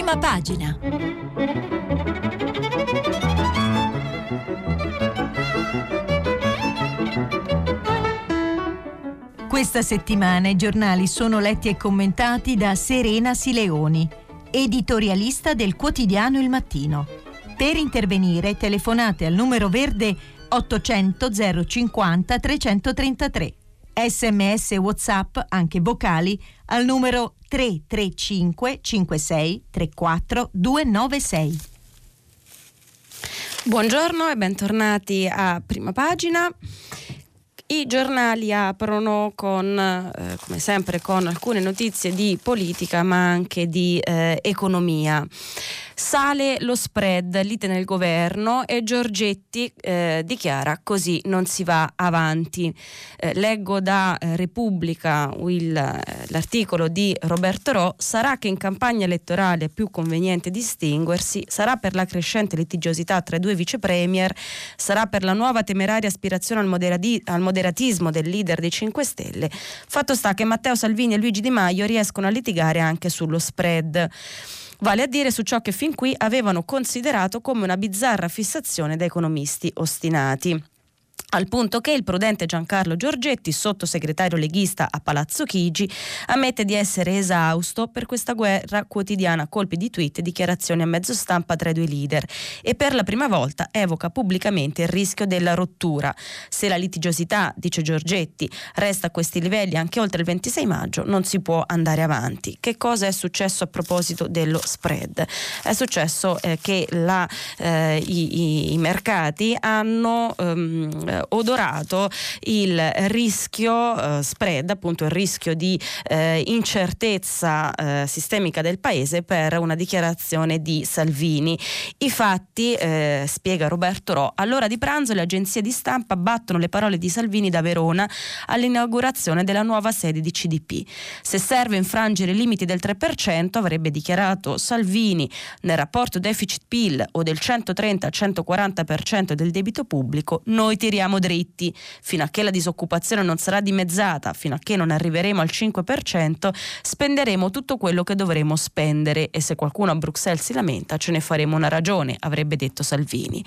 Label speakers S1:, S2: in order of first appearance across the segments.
S1: Prima pagina. Questa settimana i giornali sono letti e commentati da Serena Sileoni, editorialista del quotidiano Il Mattino. Per intervenire telefonate al numero verde 800 050 333. Sms WhatsApp, anche vocali, al numero 335 56 34 296.
S2: Buongiorno e bentornati a Prima Pagina. I giornali aprono con, eh, come sempre, con alcune notizie di politica ma anche di eh, economia. Sale lo spread, lite nel governo e Giorgetti eh, dichiara così non si va avanti. Eh, leggo da eh, Repubblica il, eh, l'articolo di Roberto Ro, sarà che in campagna elettorale è più conveniente distinguersi, sarà per la crescente litigiosità tra i due vice premier, sarà per la nuova temeraria aspirazione al, moderati- al moderatismo del leader dei 5 Stelle. Fatto sta che Matteo Salvini e Luigi Di Maio riescono a litigare anche sullo spread vale a dire su ciò che fin qui avevano considerato come una bizzarra fissazione da economisti ostinati al punto che il prudente Giancarlo Giorgetti, sottosegretario leghista a Palazzo Chigi, ammette di essere esausto per questa guerra quotidiana a colpi di tweet e dichiarazioni a mezzo stampa tra i due leader e per la prima volta evoca pubblicamente il rischio della rottura. Se la litigiosità, dice Giorgetti, resta a questi livelli anche oltre il 26 maggio, non si può andare avanti. Che cosa è successo a proposito dello spread? È successo eh, che la, eh, i, i, mercati hanno ehm, odorato il rischio eh, spread, appunto il rischio di eh, incertezza eh, sistemica del paese per una dichiarazione di Salvini. I fatti, eh, spiega Roberto Ro, all'ora di pranzo le agenzie di stampa battono le parole di Salvini da Verona all'inaugurazione della nuova sede di CDP. Se serve infrangere i limiti del 3%, avrebbe dichiarato Salvini nel rapporto deficit-PIL o del 130-140% del debito pubblico, noi tiriamo stiamo dritti. Fino a che la disoccupazione non sarà dimezzata, fino a che non arriveremo al 5%, spenderemo tutto quello che dovremo spendere e se qualcuno a Bruxelles si lamenta ce ne faremo una ragione, avrebbe detto Salvini.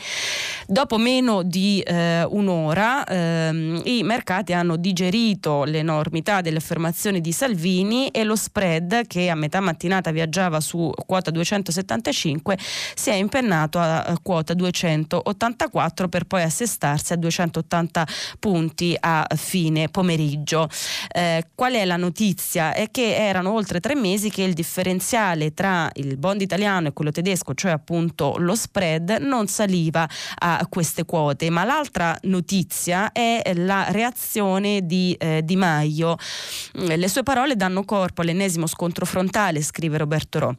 S2: Dopo meno di eh, un'ora ehm, i mercati hanno digerito l'enormità delle affermazioni di Salvini e lo spread che a metà mattinata viaggiava su quota 275 si è impennato a quota 284 per poi assestarsi a 200 180 punti a fine pomeriggio. Eh, qual è la notizia? È che erano oltre tre mesi che il differenziale tra il bond italiano e quello tedesco, cioè appunto lo spread, non saliva a queste quote. Ma l'altra notizia è la reazione di eh, Di Maio. Le sue parole danno corpo all'ennesimo scontro frontale, scrive Roberto Ro.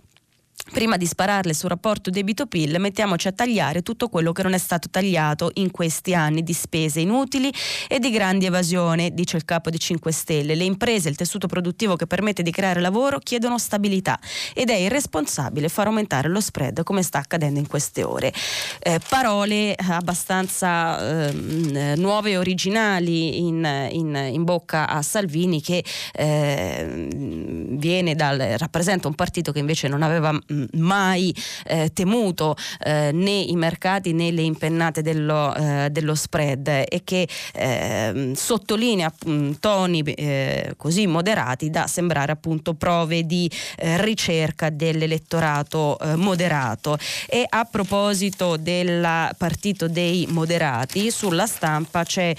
S2: Prima di spararle sul rapporto debito-PIL, mettiamoci a tagliare tutto quello che non è stato tagliato in questi anni di spese inutili e di grandi evasione, dice il capo di 5 Stelle. Le imprese, il tessuto produttivo che permette di creare lavoro chiedono stabilità ed è irresponsabile far aumentare lo spread come sta accadendo in queste ore. Eh, parole abbastanza eh, nuove e originali in, in, in, bocca a Salvini che eh, dal, rappresenta un partito che invece non aveva mai eh, temuto eh, né i mercati né le impennate dello, eh, dello spread e che ehm, sottolinea mh, toni eh, così moderati da sembrare appunto prove di eh, ricerca dell'elettorato moderato. E a proposito del partito dei moderati, sulla stampa c'è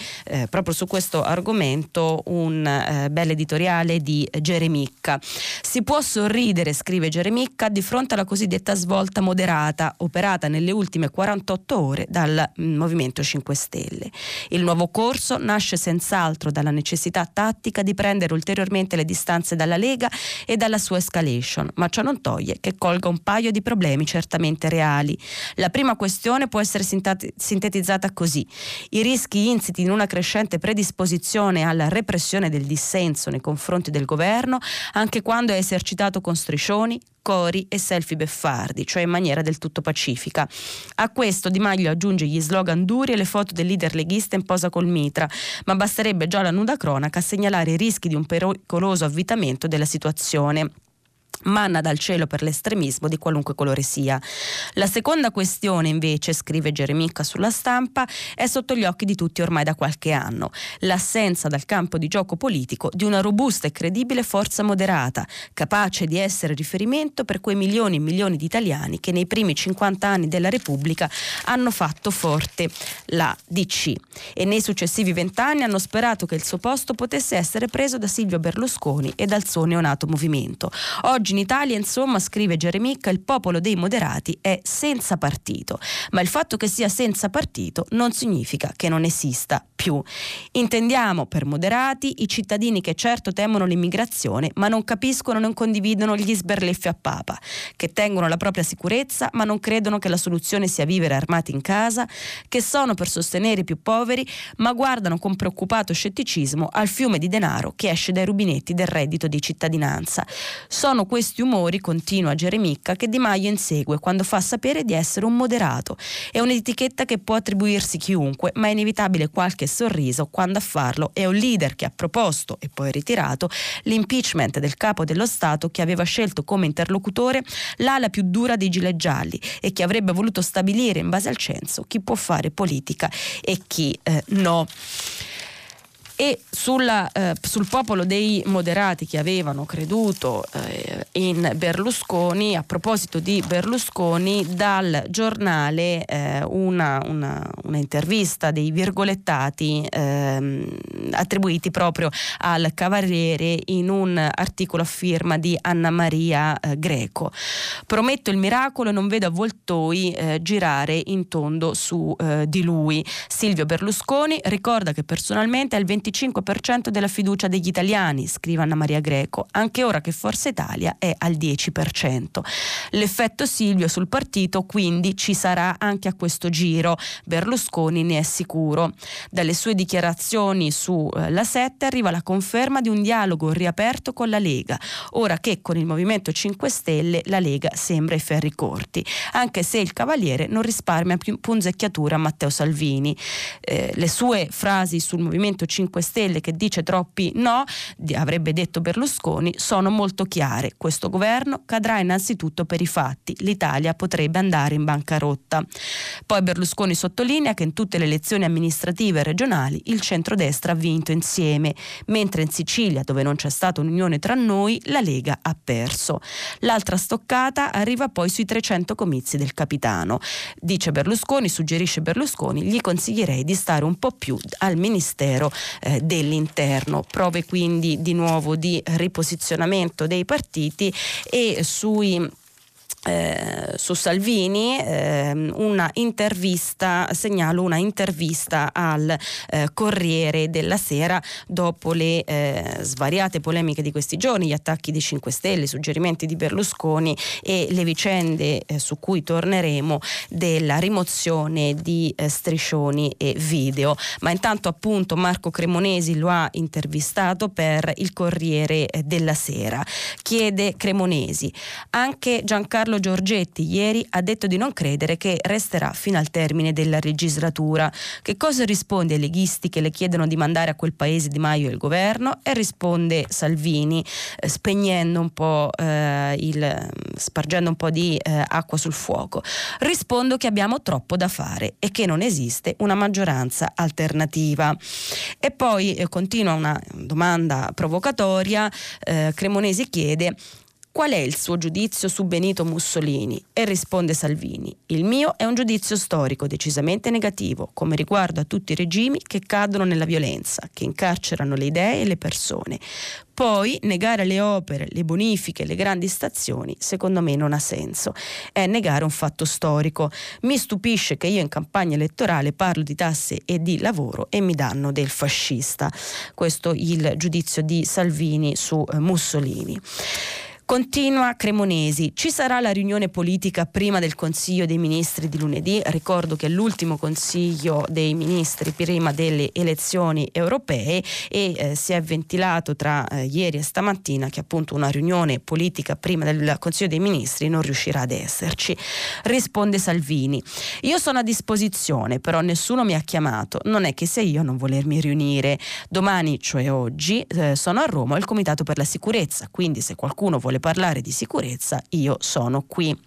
S2: proprio su questo argomento un bel editoriale di Geremicca. Si può sorridere, scrive Geremicca, di fronte alla cosiddetta svolta moderata operata nelle ultime 48 ore dal mm, Movimento 5 Stelle. Il nuovo corso nasce senz'altro dalla necessità tattica di prendere ulteriormente le distanze dalla Lega e dalla sua escalation, ma ciò non toglie che colga un paio di problemi certamente reali. La prima questione può essere sintetizzata così. I rischi insiti in una crescente predisposizione alla repressione del dissenso nei confronti del governo, anche quando è esercitato con striscioni, cori e selfie beffardi, cioè in maniera del tutto pacifica. A questo Di Maio aggiunge gli slogan duri e le foto del leader leghista in posa col mitra, ma basterebbe già la nuda cronaca a segnalare i rischi di un pericoloso avvitamento della situazione. Manna dal cielo per l'estremismo di qualunque colore sia. La seconda questione, invece, scrive Geremica sulla stampa, è sotto gli occhi di tutti ormai da qualche anno. L'assenza dal campo di gioco politico di una robusta e credibile forza moderata, capace di essere riferimento per quei milioni e milioni di italiani che nei primi 50 anni della Repubblica hanno fatto forte la DC e nei successivi vent'anni hanno sperato che il suo posto potesse essere preso da Silvio Berlusconi e dal suo neonato movimento. Oggi in Italia, insomma, scrive Geremicca, il popolo dei moderati è senza partito, ma il fatto che sia senza partito non significa che non esista più. Intendiamo per moderati i cittadini che certo temono l'immigrazione, ma non capiscono e non condividono gli sberleffi a papa, che tengono la propria sicurezza, ma non credono che la soluzione sia vivere armati in casa, che sono per sostenere i più poveri, ma guardano con preoccupato scetticismo al fiume di denaro che esce dai rubinetti del reddito di cittadinanza. Sono questi umori, continua Geremicca, che Di Maio insegue quando fa sapere di essere un moderato. È un'etichetta che può attribuirsi chiunque, ma è inevitabile qualche sorriso quando a farlo è un leader che ha proposto e poi ritirato l'impeachment del capo dello Stato che aveva scelto come interlocutore l'ala più dura dei gilet gialli e che avrebbe voluto stabilire in base al censo chi può fare politica e chi eh, no e sulla, eh, sul popolo dei moderati che avevano creduto eh, in Berlusconi, a proposito di Berlusconi, dal giornale eh, una, una, una, intervista dei virgolettati ehm, attribuiti proprio al Cavaliere in un articolo a firma di Anna Maria eh, Greco. Prometto il miracolo e non vedo avvoltoi eh, girare in tondo su eh, di lui. Silvio Berlusconi ricorda che personalmente il 20 25% della fiducia degli italiani, scrive Anna Maria Greco, anche ora che Forza Italia è al 10%. L'effetto Silvio sul partito quindi ci sarà anche a questo giro, Berlusconi ne è sicuro. Dalle sue dichiarazioni sulla eh, 7 arriva la conferma di un dialogo riaperto con la Lega, ora che con il Movimento 5 Stelle la Lega sembra ai ferri corti, anche se il Cavaliere non risparmia più punzecchiatura a Matteo Salvini. Eh, le sue frasi sul Movimento 5 5 Stelle che dice troppi no, avrebbe detto Berlusconi, sono molto chiare. Questo governo cadrà innanzitutto per i fatti. L'Italia potrebbe andare in bancarotta. Poi Berlusconi sottolinea che in tutte le elezioni amministrative e regionali il centrodestra ha vinto insieme, mentre in Sicilia, dove non c'è stata un'unione tra noi, la Lega ha perso. L'altra stoccata arriva poi sui 300 comizi del capitano. Dice Berlusconi, suggerisce Berlusconi, gli consiglierei di stare un po' più al Ministero eh, dell'interno. Prove quindi di nuovo di riposizionamento dei partiti e sui eh, su Salvini eh, una intervista, segnalo una intervista al eh, Corriere della Sera dopo le eh, svariate polemiche di questi giorni, gli attacchi di 5 Stelle, i suggerimenti di Berlusconi e le vicende eh, su cui torneremo della rimozione di eh, striscioni e video. Ma intanto appunto Marco Cremonesi lo ha intervistato per il Corriere della Sera. Chiede Cremonesi, anche Giancarlo Paolo Giorgetti ieri ha detto di non credere che resterà fino al termine della legislatura. Che cosa risponde ai leghisti che le chiedono di mandare a quel paese Di Maio il governo? E risponde Salvini, eh, spegnendo un po' eh, il, spargendo un po' di eh, acqua sul fuoco. Rispondo che abbiamo troppo da fare e che non esiste una maggioranza alternativa. E poi eh, continua una domanda provocatoria, eh, Cremonesi chiede Qual è il suo giudizio su Benito Mussolini? E risponde Salvini, il mio è un giudizio storico decisamente negativo, come riguardo a tutti i regimi che cadono nella violenza, che incarcerano le idee e le persone. Poi negare le opere, le bonifiche, le grandi stazioni, secondo me non ha senso. È negare un fatto storico. Mi stupisce che io in campagna elettorale parlo di tasse e di lavoro e mi danno del fascista. Questo il giudizio di Salvini su eh, Mussolini. Continua Cremonesi, ci sarà la riunione politica prima del Consiglio dei Ministri di lunedì? Ricordo che è l'ultimo Consiglio dei Ministri prima delle elezioni europee e eh, si è ventilato tra eh, ieri e stamattina che appunto una riunione politica prima del Consiglio dei Ministri non riuscirà ad esserci. Risponde Salvini, io sono a disposizione, però nessuno mi ha chiamato, non è che sia io a non volermi riunire. Domani, cioè oggi, eh, sono a Roma al Comitato per la Sicurezza, quindi se qualcuno vuole vuole parlare di sicurezza, io sono qui.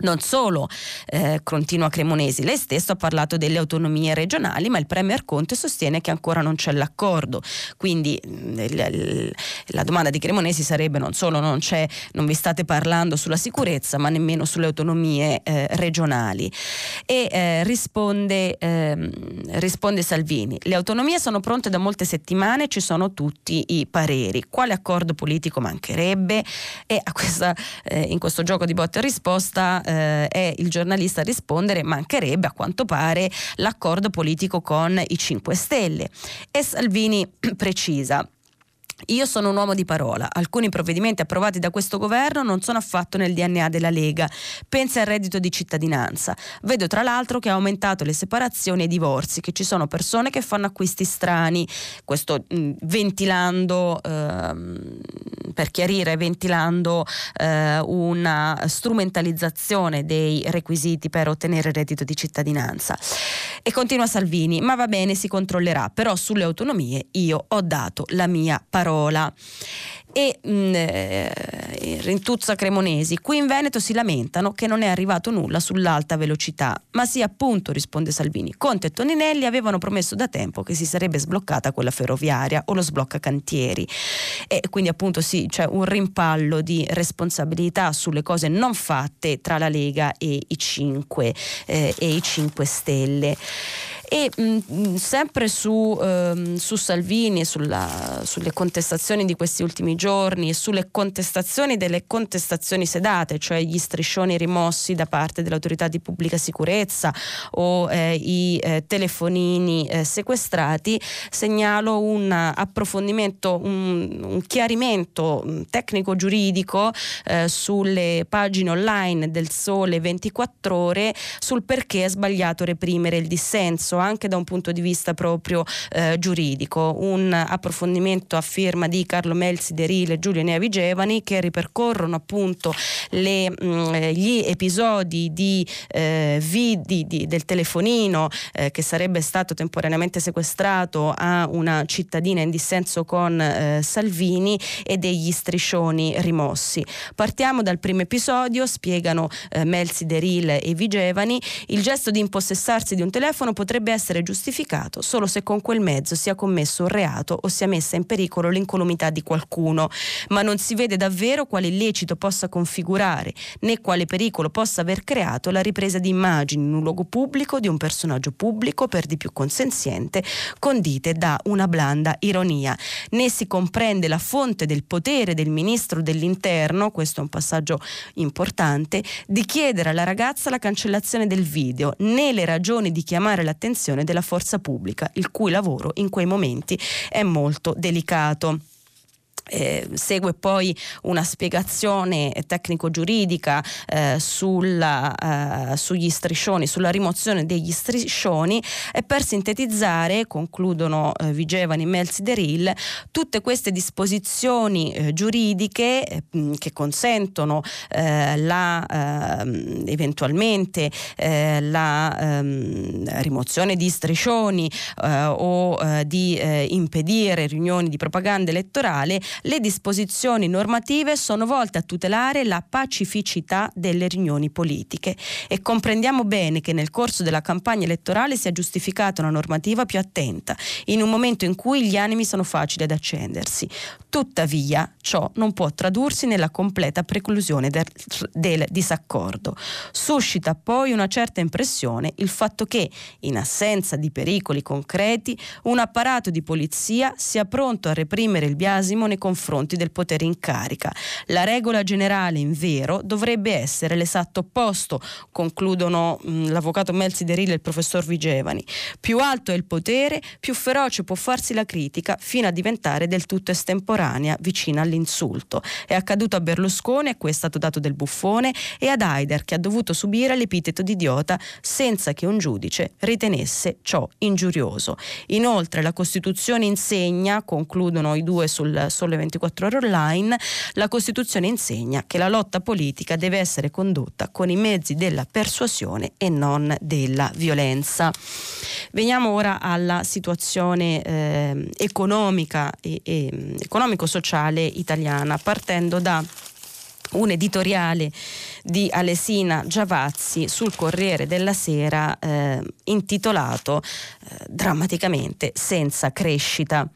S2: Non solo, eh, continua Cremonesi, lei stesso ha parlato delle autonomie regionali, ma il Premier Conte sostiene che ancora non c'è l'accordo. Quindi mm, il, la domanda di Cremonesi sarebbe non solo non, non vi state parlando sulla sicurezza, ma nemmeno sulle autonomie eh, regionali. E eh, risponde, ehm, risponde Salvini, le autonomie sono pronte da molte settimane, ci sono tutti i pareri. Quale accordo politico mancherebbe? E questa, eh, in questo gioco di botte e risposta eh, è il giornalista a rispondere mancherebbe a quanto pare l'accordo politico con i 5 Stelle. E Salvini precisa. Io sono un uomo di parola. Alcuni provvedimenti approvati da questo governo non sono affatto nel DNA della Lega. Pensa al reddito di cittadinanza. Vedo tra l'altro che ha aumentato le separazioni e i divorzi, che ci sono persone che fanno acquisti strani. Questo mh, ventilando, ehm, per chiarire, ventilando eh, una strumentalizzazione dei requisiti per ottenere il reddito di cittadinanza. E continua Salvini, ma va bene, si controllerà, però sulle autonomie io ho dato la mia parola parola e mh, mm, eh, Rintuzza Cremonesi. Qui in Veneto si lamentano che non è arrivato nulla sull'alta velocità, ma sì appunto, risponde Salvini. Conte e Toninelli avevano promesso da tempo che si sarebbe sbloccata quella ferroviaria o lo sblocca cantieri. E quindi appunto sì, c'è un rimpallo di responsabilità sulle cose non fatte tra la Lega e i 5, eh, e i 5 Stelle. E mh, mm, mm, sempre su, ehm, su Salvini e sulle contestazioni di questi ultimi giorni e sulle contestazioni delle contestazioni sedate, cioè gli striscioni rimossi da parte dell'autorità di pubblica sicurezza o eh, i eh, telefonini eh, sequestrati, segnalo un approfondimento, un, un chiarimento mm, tecnico-giuridico eh, sulle pagine online del Sole 24 ore sul perché è sbagliato reprimere il dissenso anche da un punto di vista proprio eh, giuridico. Un approfondimento a firma di Carlo Melzi Derile e Giulio Nea Vigevani che ripercorrono appunto le, mh, mm, gli episodi di, eh, di, di, del telefonino eh, che sarebbe stato temporaneamente sequestrato a una cittadina in dissenso con eh, Salvini e degli striscioni rimossi. Partiamo dal primo episodio, spiegano eh, Melzi Derile e Vigevani, il gesto di impossessarsi di un telefono potrebbe potrebbe essere giustificato solo se con quel mezzo sia commesso un reato o sia messa in pericolo l'incolumità di qualcuno, ma non si vede davvero quale illecito possa configurare né quale pericolo possa aver creato la ripresa di immagini in un luogo pubblico di un personaggio pubblico per di più consenziente, condite da una blanda ironia. Né si comprende la fonte del potere del ministro dell'interno, questo è un passaggio importante, di chiedere alla ragazza la cancellazione del video, né le ragioni di chiamare l'attenzione attenzione della forza pubblica, il cui lavoro in quei momenti è molto delicato. Eh, segue poi una spiegazione tecnico-giuridica eh, sulla, eh, sugli striscioni, sulla rimozione degli striscioni e per sintetizzare, concludono eh, Vigevani, Melzi Deril, tutte queste disposizioni eh, giuridiche eh, che consentono la, ehm, eventualmente la ehm, rimozione di striscioni o di impedire riunioni di propaganda elettorale le disposizioni normative sono volte a tutelare la pacificità delle riunioni politiche e comprendiamo bene che nel corso della campagna elettorale sia giustificata una normativa più attenta, in un momento in cui gli animi sono facili ad accendersi. Tuttavia, ciò non può tradursi nella completa preclusione del, del disaccordo. Suscita poi una certa impressione il fatto che, in assenza di pericoli concreti, un apparato di polizia sia pronto a reprimere il biasimo nei confronti del potere in carica. La regola generale, in vero, dovrebbe essere l'esatto opposto, concludono mh, l'avvocato Melzi Derile e il professor Vigevani. Più alto è il potere, più feroce può farsi la critica fino a diventare del tutto estemporanea, vicina all'insulto. È accaduto a Berlusconi, a cui è stato dato del buffone, e ad Haider, che ha dovuto subire l'epiteto di idiota senza che un giudice ritenesse ciò ingiurioso. Inoltre la Costituzione insegna, concludono i due sul, sul Sole 24 Ore Online, la Costituzione insegna che la lotta politica deve essere condotta con i mezzi della persuasione e non della violenza. Veniamo ora alla situazione eh, economica e, e economico-sociale italiana, partendo da un editoriale di Alesina Giavazzi sul Corriere della Sera eh, intitolato eh, drammaticamente Senza crescita.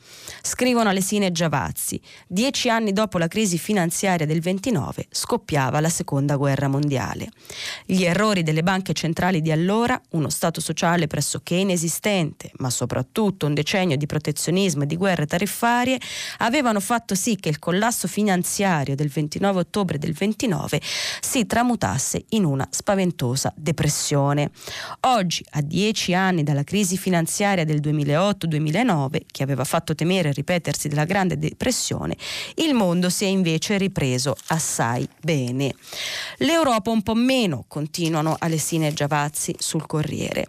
S2: Scrivono Alesina e Giavazzi, dieci anni dopo la crisi finanziaria del 29 scoppiava la seconda guerra mondiale. Gli errori delle banche centrali di allora, uno Stato sociale pressoché inesistente, ma soprattutto un decennio di protezionismo e di guerre tariffarie, avevano fatto sì che il collasso finanziario del 29 ottobre del 29 si tramutasse in una spaventosa depressione. Oggi, a dieci anni dalla crisi finanziaria del 2008-2009, che aveva fatto temere il ripetersi della Grande Depressione, il mondo si è invece ripreso assai bene. L'Europa un po' meno, continuano Alessina e Giavazzi sul Corriere.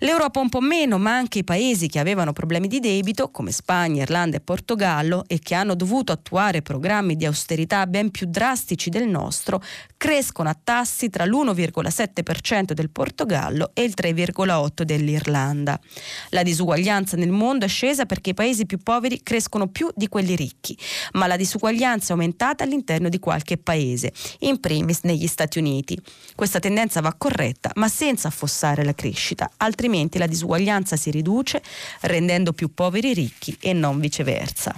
S2: L'Europa un po' meno, ma anche i paesi che avevano problemi di debito, come Spagna, Irlanda e Portogallo, e che hanno dovuto attuare programmi di austerità ben più drastici del nostro, crescono a tassi tra l'1,7% del Portogallo e il 3,8% dell'Irlanda. La disuguaglianza nel mondo è scesa perché i paesi più poveri crescono più di quelli ricchi, ma la disuguaglianza è aumentata all'interno di qualche paese, in primis negli Stati Uniti. Questa tendenza va corretta, ma senza affossare la crescita, altrimenti altrimenti la disuguaglianza si riduce rendendo più poveri ricchi e non viceversa.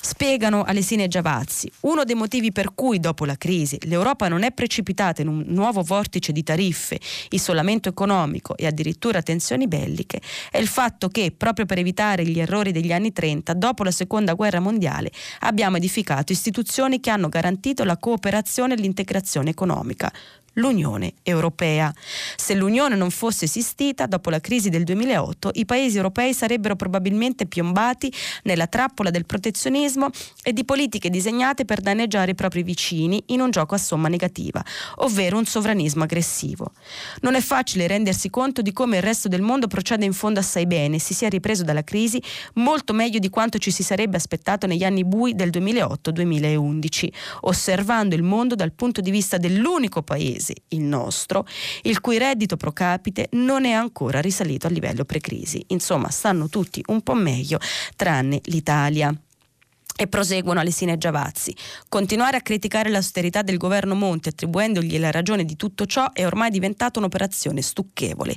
S2: Spiegano Alesina e Giavazzi, uno dei motivi per cui dopo la crisi l'Europa non è precipitata in un nuovo vortice di tariffe, isolamento economico e addirittura tensioni belliche è il fatto che, proprio per evitare gli errori degli anni 30, dopo la seconda guerra mondiale, abbiamo edificato istituzioni che hanno garantito la cooperazione e l'integrazione economica l'Unione Europea. Se l'Unione non fosse esistita, dopo la crisi del 2008, i paesi europei sarebbero probabilmente piombati nella trappola del protezionismo e di politiche disegnate per danneggiare i propri vicini in un gioco a somma negativa, ovvero un sovranismo aggressivo. Non è facile rendersi conto di come il resto del mondo procede in fondo assai bene, si sia ripreso dalla crisi molto meglio di quanto ci si sarebbe aspettato negli anni bui del 2008-2011, osservando il mondo dal punto di vista dell'unico paese paese, il nostro, il cui reddito pro capite non è ancora risalito al livello pre-crisi. Insomma, stanno tutti un po' meglio, tranne l'Italia. E proseguono Alessina e Giavazzi. Continuare a criticare l'austerità del governo Monti attribuendogli la ragione di tutto ciò è ormai diventata un'operazione stucchevole.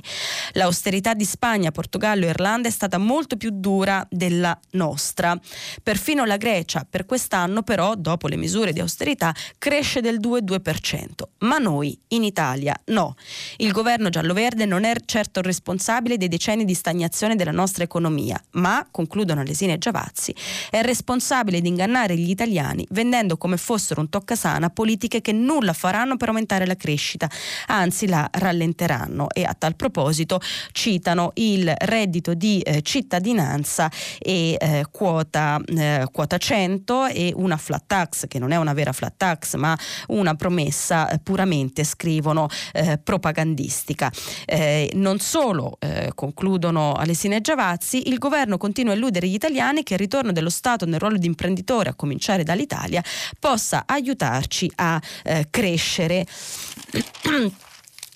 S2: L'austerità di Spagna, Portogallo e Irlanda è stata molto più dura della nostra. Perfino la Grecia per quest'anno però, dopo le misure di austerità, cresce del 2,2%. Ma noi, in Italia, no. Il governo giallo-verde non è certo responsabile dei decenni di stagnazione della nostra economia, ma, concludono Alessina e Giavazzi, è responsabile responsabile di ingannare gli italiani vendendo come fossero un toccasana politiche che nulla faranno per aumentare la crescita, anzi la rallenteranno e a tal proposito citano il reddito di eh, cittadinanza e eh, quota, eh, quota 100 e una flat tax che non è una vera flat tax ma una promessa eh, puramente scrivono eh, propagandistica. Eh, non solo, concludono Alessina e Giavazzi, il governo continua a illudere gli italiani che il ritorno dello Stato nel ruolo di imprenditore, a cominciare dall'Italia, possa aiutarci a eh, crescere.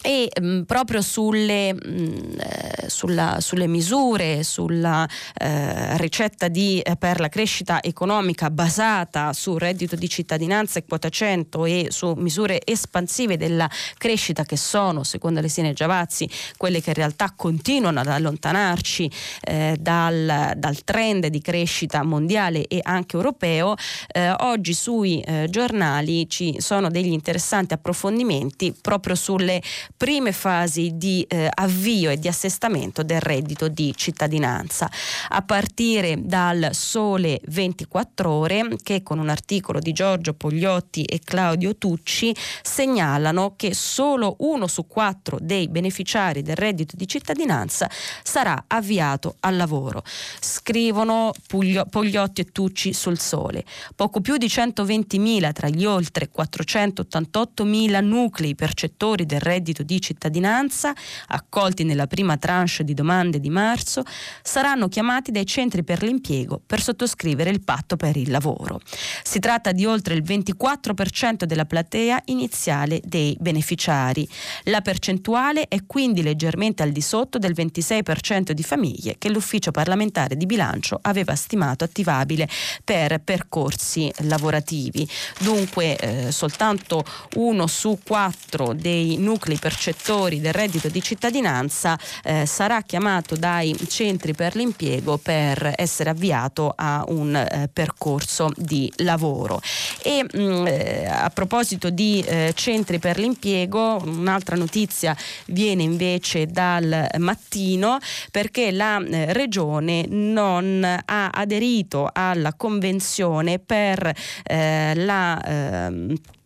S2: e mh, mm, proprio sulle, mh, mm, eh, sulla, sulle, misure, sulla eh, ricetta di, eh, per la crescita economica basata su reddito di cittadinanza e quota 100 e su misure espansive della crescita che sono, secondo Alessine Giavazzi, quelle che in realtà continuano ad allontanarci eh, dal, dal, trend di crescita mondiale e anche europeo, eh, oggi sui eh, giornali ci sono degli interessanti approfondimenti proprio sulle prime fasi di eh, avvio e di assestamento del reddito di cittadinanza, a partire dal Sole 24 ore che con un articolo di Giorgio Pogliotti e Claudio Tucci segnalano che solo uno su quattro dei beneficiari del reddito di cittadinanza sarà avviato al lavoro. Scrivono Pogliotti e Tucci sul Sole. Poco più di 120.000 tra gli oltre 488.000 nuclei percettori del reddito di cittadinanza, accolti nella prima tranche di domande di marzo, saranno chiamati dai centri per l'impiego per sottoscrivere il patto per il lavoro. Si tratta di oltre il 24% della platea iniziale dei beneficiari. La percentuale è quindi leggermente al di sotto del 26% di famiglie che l'ufficio parlamentare di bilancio aveva stimato attivabile per percorsi lavorativi. Dunque eh, soltanto uno su quattro dei nuclei percettori del reddito di cittadinanza eh, sarà chiamato dai centri per l'impiego per essere avviato a un eh, percorso di lavoro. E mh, mm, eh, a proposito di eh, centri per l'impiego, un'altra notizia viene invece dal mattino perché la eh, regione non ha aderito alla convenzione per eh, la ehm, eh,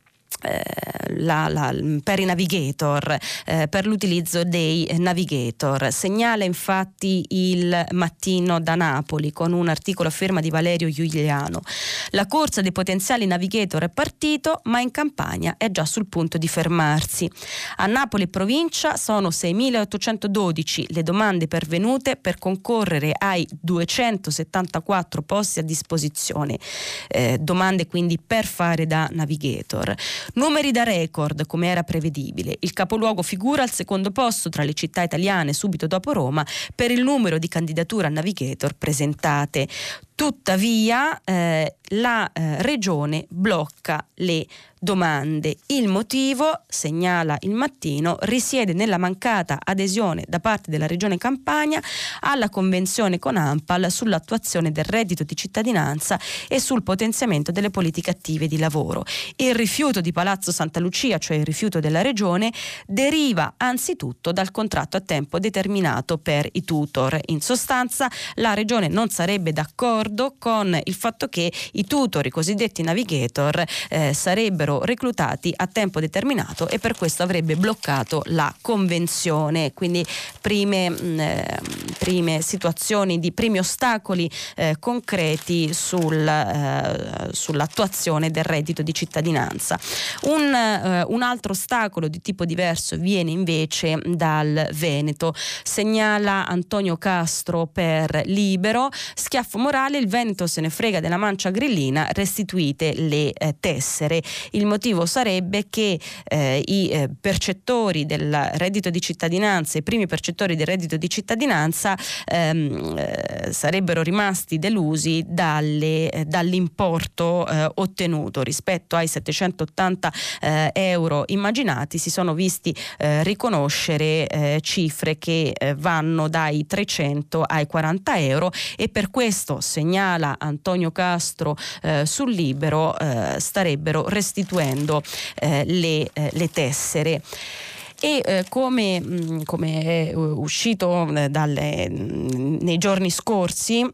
S2: la, la, per i navigator, eh, per l'utilizzo dei navigator. Segnala infatti il mattino da Napoli con un articolo a firma di Valerio Giuliano. La corsa dei potenziali navigator è partito, ma in campagna è già sul punto di fermarsi. A Napoli provincia sono 6.812 le domande pervenute per concorrere ai 274 posti a disposizione. Eh, domande quindi per fare da navigator. Numeri da record, come era prevedibile. Il capoluogo figura al secondo posto tra le città italiane subito dopo Roma per il numero di candidature a navigator presentate. Tuttavia eh, la eh, regione blocca le domande. Il motivo, segnala il mattino, risiede nella mancata adesione da parte della regione Campania alla convenzione con AMPAL sull'attuazione del reddito di cittadinanza e sul potenziamento delle politiche attive di lavoro. Il rifiuto di Palazzo Santa Lucia, cioè il rifiuto della regione, deriva anzitutto dal contratto a tempo determinato per i tutor. In sostanza la regione non sarebbe d'accordo con il fatto che i tutor, i cosiddetti navigator, eh, sarebbero reclutati a tempo determinato e per questo avrebbe bloccato la convenzione. Quindi prime, mh, mm, eh, prime situazioni di primi ostacoli eh, concreti sul, eh, sull'attuazione del reddito di cittadinanza. Un, eh, un altro ostacolo di tipo diverso viene invece dal Veneto. Segnala Antonio Castro per Libero, schiaffo morale, il Veneto se ne frega della mancia grillina, restituite le eh, tessere. Il motivo sarebbe che eh, i eh, percettori del reddito di cittadinanza, i primi percettori del reddito di cittadinanza ehm, eh, sarebbero rimasti delusi dalle, eh, dall'importo ottenuto rispetto ai 780 euro immaginati, si sono visti riconoscere cifre che vanno dai 300 ai 40 euro e per questo segnala Antonio Castro eh, sul Libero eh, starebbero restituendo eh, le, eh, le tessere. E eh, come, mh, mm, come, è uscito dalle, mh, nei giorni scorsi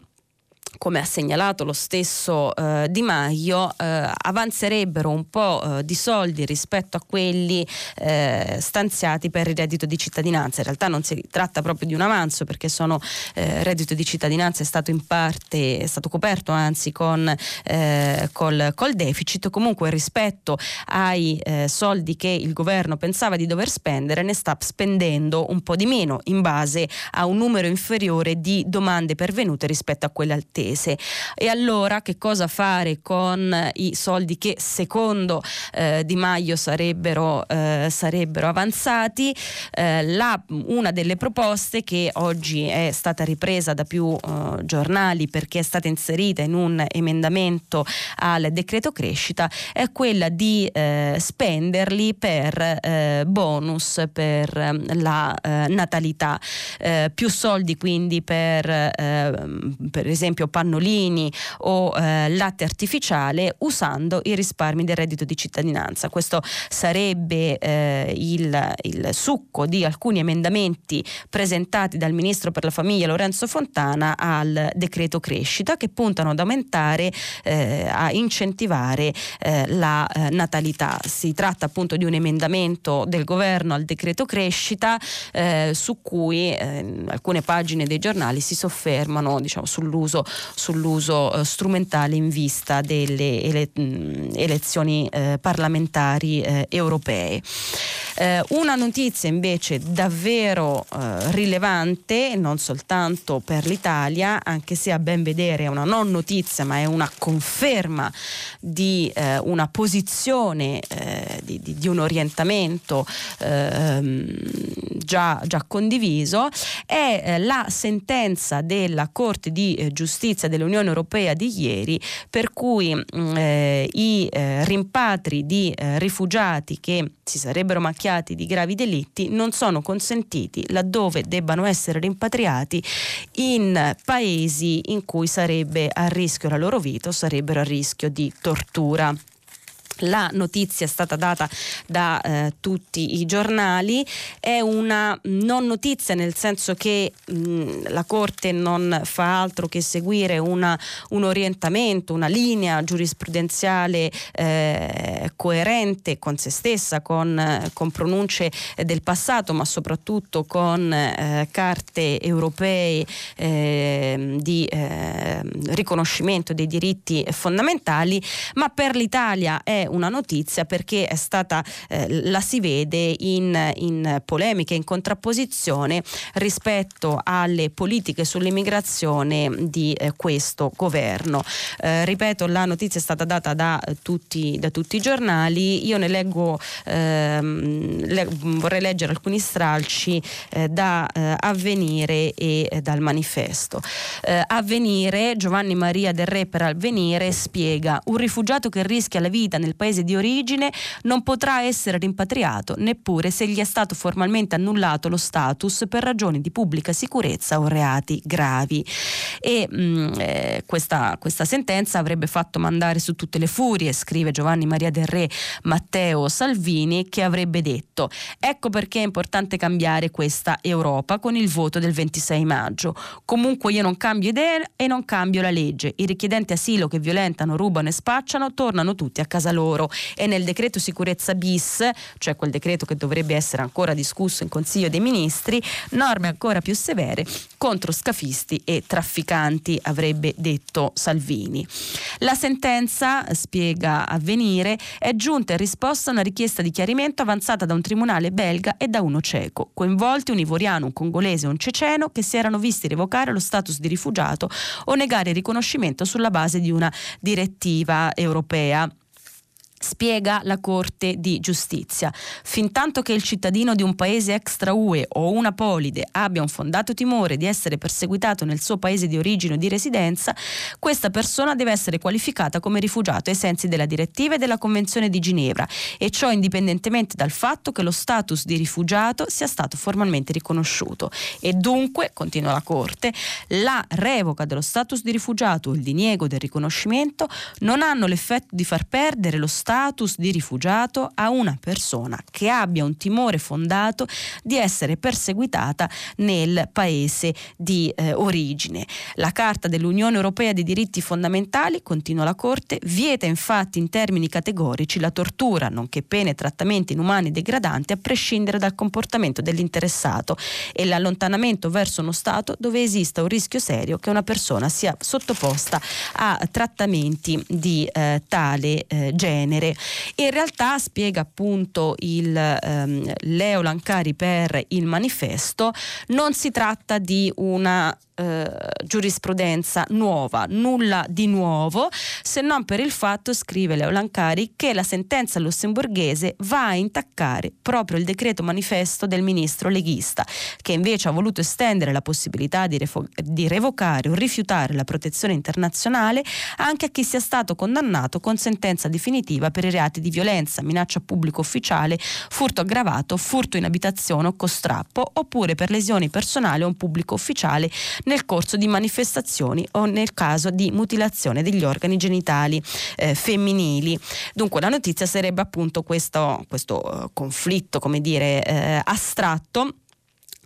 S2: come ha segnalato lo stesso eh, Di Maio, eh, avanzerebbero un po' eh, di soldi rispetto a quelli eh, stanziati per il reddito di cittadinanza. In realtà non si tratta proprio di un avanzo perché sono, il eh, reddito di cittadinanza è stato in parte, è stato coperto anzi con, eh, col, col, deficit, comunque rispetto ai soldi che il governo pensava di dover spendere ne sta spendendo un po' di meno in base a un numero inferiore di domande pervenute rispetto a quelle attese paese. E allora che cosa fare con i soldi che secondo eh, Di Maio sarebbero, eh, sarebbero avanzati? Eh, la, una delle proposte che oggi è stata ripresa da più eh, giornali perché è stata inserita in un emendamento al decreto crescita è quella di eh, spenderli per eh, bonus per la natalità. più soldi quindi per per esempio pannolini o eh, latte artificiale usando i risparmi del reddito di cittadinanza. Questo sarebbe eh, il, il, succo di alcuni emendamenti presentati dal Ministro per la Famiglia Lorenzo Fontana al decreto crescita che puntano ad aumentare, eh, a incentivare eh, la eh, natalità. Si tratta appunto di un emendamento del governo al decreto crescita eh, su cui alcune pagine dei giornali si soffermano diciamo, sull'uso sull'uso eh, strumentale in vista delle ele- elezioni eh, parlamentari eh, europee. Eh, una notizia invece davvero eh, rilevante, non soltanto per l'Italia, anche se a ben vedere è una non notizia, ma è una conferma di eh, una posizione, eh, di, di, di, un orientamento ehm, già, già, condiviso, è eh, la sentenza della Corte di eh, Giustizia dell'Unione Europea di ieri per cui mm, i rimpatri di rifugiati che si sarebbero macchiati di gravi delitti non sono consentiti laddove debbano essere rimpatriati in paesi in cui sarebbe a rischio la loro vita o sarebbero a rischio di tortura. La notizia è stata data da eh, tutti i giornali, è una non notizia nel senso che mh, la Corte non fa altro che seguire una, un orientamento, una linea giurisprudenziale eh, coerente con se stessa, con, con pronunce del passato, ma soprattutto con eh, carte europee ehm, di ehm, riconoscimento dei diritti fondamentali, ma per l'Italia è una notizia perché è stata, eh, la si vede in, in polemiche, in contrapposizione rispetto alle politiche sull'immigrazione di eh, questo governo. Eh, ripeto, la notizia è stata data da tutti, da tutti i giornali, io ne leggo, ehm, le, vorrei leggere alcuni stralci eh, da eh, Avvenire e eh, dal manifesto. Avvenire, Giovanni Maria del Re per Avvenire spiega un rifugiato che rischia la vita nel paese di origine non potrà essere rimpatriato neppure se gli è stato formalmente annullato lo status per ragioni di pubblica sicurezza o reati gravi. E mh, mm, eh, questa, questa sentenza avrebbe fatto mandare su tutte le furie, scrive Giovanni Maria del Re Matteo Salvini, che avrebbe detto ecco perché è importante cambiare questa Europa con il voto del 26 maggio. Comunque io non cambio idee e non cambio la legge. I richiedenti asilo che violentano, rubano e spacciano tornano tutti a casa loro e nel decreto sicurezza bis, cioè quel decreto che dovrebbe essere ancora discusso in Consiglio dei Ministri, norme ancora più severe contro scafisti e trafficanti, avrebbe detto Salvini. La sentenza, spiega Avvenire, è giunta in risposta a una richiesta di chiarimento avanzata da un tribunale belga e da uno ceco, coinvolti un ivoriano, un congolese e un ceceno che si erano visti revocare lo status di rifugiato o negare il riconoscimento sulla base di una direttiva europea spiega la Corte di Giustizia. Fintanto che il cittadino di un paese extra UE o una polide abbia un fondato timore di essere perseguitato nel suo paese di origine o di residenza, questa persona deve essere qualificata come rifugiato ai sensi della direttiva e della Convenzione di Ginevra e ciò indipendentemente dal fatto che lo status di rifugiato sia stato formalmente riconosciuto. E dunque, continua la Corte, la revoca dello status di rifugiato o il diniego del riconoscimento non hanno l'effetto di far perdere lo status status di rifugiato a una persona che abbia un timore fondato di essere perseguitata nel paese di eh, origine. La Carta dell'Unione Europea dei diritti fondamentali, continua la Corte, vieta infatti in termini categorici la tortura, nonché pene e trattamenti inumani degradanti a prescindere dal comportamento dell'interessato e l'allontanamento verso uno Stato dove esista un rischio serio che una persona sia sottoposta a trattamenti di eh, tale eh, genere genere. In realtà spiega appunto il ehm, Leo Lancari per il manifesto, non si tratta di una eh, giurisprudenza nuova, nulla di nuovo, se non per il fatto, scrive Leo Lancari, che la sentenza lussemburghese va a intaccare proprio il decreto manifesto del ministro leghista, che invece ha voluto estendere la possibilità di, refo- di revocare o rifiutare la protezione internazionale anche a chi sia stato condannato con sentenza definitiva per i reati di violenza, minaccia pubblico ufficiale, furto aggravato, furto in abitazione o costrappo, oppure per lesioni personali a un pubblico ufficiale nel corso di manifestazioni o nel caso di mutilazione degli organi genitali eh, femminili. Dunque la notizia sarebbe appunto questo, questo uh, conflitto, come dire, eh, astratto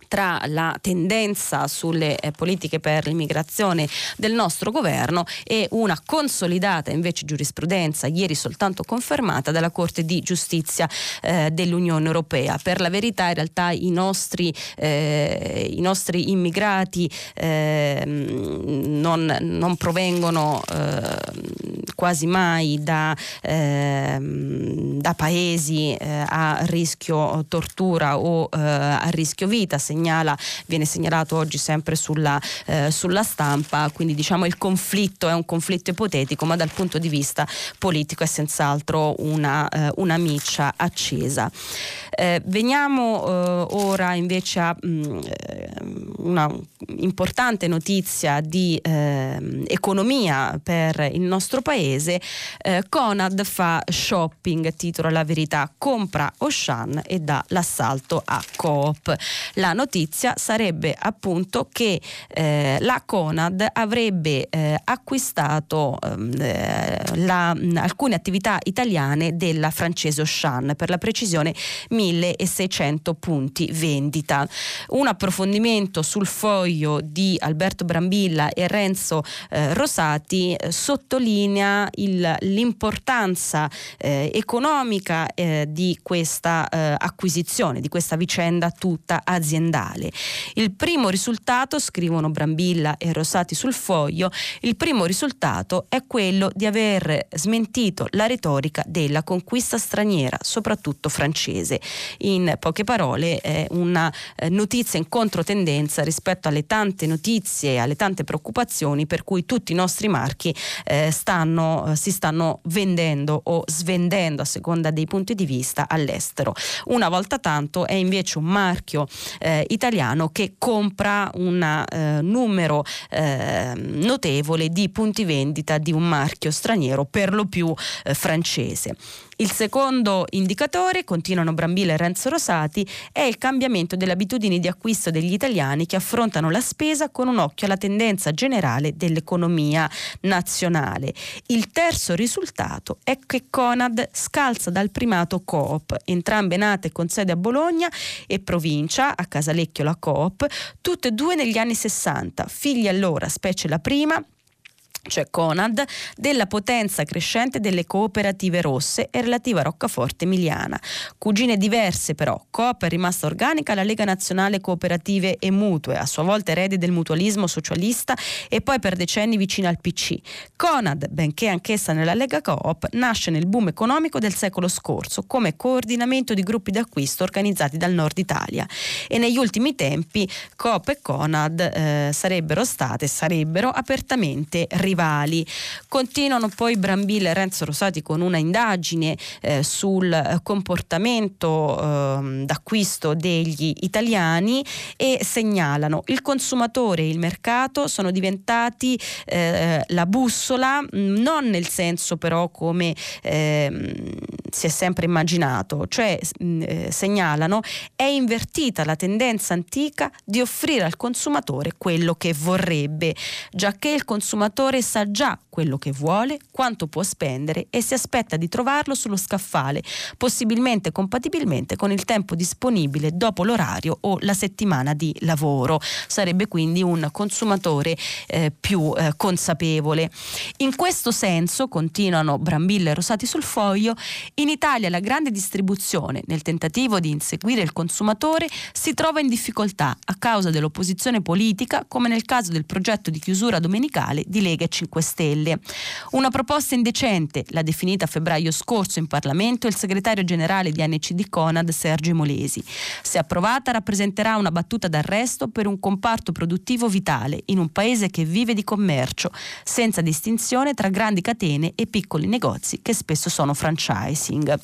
S2: tra la tendenza sulle eh, politiche per l'immigrazione del nostro governo e una consolidata invece giurisprudenza, ieri soltanto confermata dalla Corte di Giustizia eh, dell'Unione Europea. Per la verità in realtà i nostri, eh, i nostri immigrati ehm, non, non, provengono ehm, quasi mai da, ehm, da paesi eh, a rischio tortura o eh, a rischio vita, segnala, viene segnalato oggi sempre sulla, eh, sulla stampa, quindi diciamo il conflitto è un conflitto ipotetico, ma dal punto di vista politico è senz'altro una, eh, una miccia accesa. Eh, veniamo eh, ora invece a mh, mm, eh, una importante notizia di eh, economia per il nostro paese. Conad fa shopping, titola La verità, compra Oshan e dà l'assalto a Coop. La notizia sarebbe appunto che eh, la Conad avrebbe acquistato ehm, la, alcune attività italiane della francese Oshan, per la precisione 1600 punti vendita. Un approfondimento sul foglio di Alberto Brambilla e Renzo eh, Rosati eh, sottolinea il, l'importanza eh, economica eh, di questa eh, acquisizione, di questa vicenda tutta aziendale. Il primo risultato, scrivono Brambilla e Rosati sul foglio, il primo risultato è quello di aver smentito la retorica della conquista straniera, soprattutto francese. In poche parole è una eh, notizia in controtendenza rispetto alle tante notizie e alle tante preoccupazioni per cui tutti i nostri marchi eh, stanno, eh, si stanno vendendo o svendendo a seconda dei punti di vista all'estero. Una volta tanto è invece un marchio eh, italiano che compra un eh, numero eh, notevole di punti vendita di un marchio straniero, per lo più francese. Il secondo indicatore, continuano Brambilla e Renzo Rosati, è il cambiamento delle abitudini di acquisto degli italiani che affrontano la spesa con un occhio alla tendenza generale dell'economia nazionale. Il terzo risultato è che Conad scalza dal primato Coop, entrambe nate con sede a Bologna e provincia, a Casalecchio la Coop, tutte e due negli anni 60, figli allora, specie la prima, cioè Conad, della potenza crescente delle cooperative rosse e relativa Roccaforte Emiliana. Cugine diverse però, Coop è rimasta organica la Lega Nazionale Cooperative e Mutue, a sua volta erede del mutualismo socialista e poi per decenni vicina al PC. Conad, benché anch'essa nella Lega Coop, nasce nel boom economico del secolo scorso come coordinamento di gruppi d'acquisto organizzati dal nord Italia e negli ultimi tempi Coop e Conad eh, sarebbero state, sarebbero apertamente rivali rivali. Continuano poi Brambilla e Renzo Rosati con una indagine eh, sul comportamento eh, d'acquisto degli italiani e segnalano il consumatore e il mercato sono diventati eh, la bussola, non nel senso però come ehm, si è sempre immaginato, cioè eh, segnalano è invertita la tendenza antica di offrire al consumatore quello che vorrebbe, già che il consumatore sa già quello che vuole, quanto può spendere e si aspetta di trovarlo sullo scaffale, possibilmente compatibilmente con il tempo disponibile dopo l'orario o la settimana di lavoro. Sarebbe quindi un consumatore eh, più eh, consapevole. In questo senso, continuano Brambilla e Rosati sul foglio, in Italia la grande distribuzione, nel tentativo di inseguire il consumatore, si trova in difficoltà a causa dell'opposizione politica, come nel caso del progetto di chiusura domenicale di Lega e 5 Stelle. Una proposta indecente, l'ha definita a febbraio scorso in Parlamento il segretario generale di NCD Conad Sergio Molesi. Se approvata rappresenterà una battuta d'arresto per un comparto produttivo vitale in un paese che vive di commercio, senza distinzione tra grandi catene e piccoli negozi che spesso sono franchising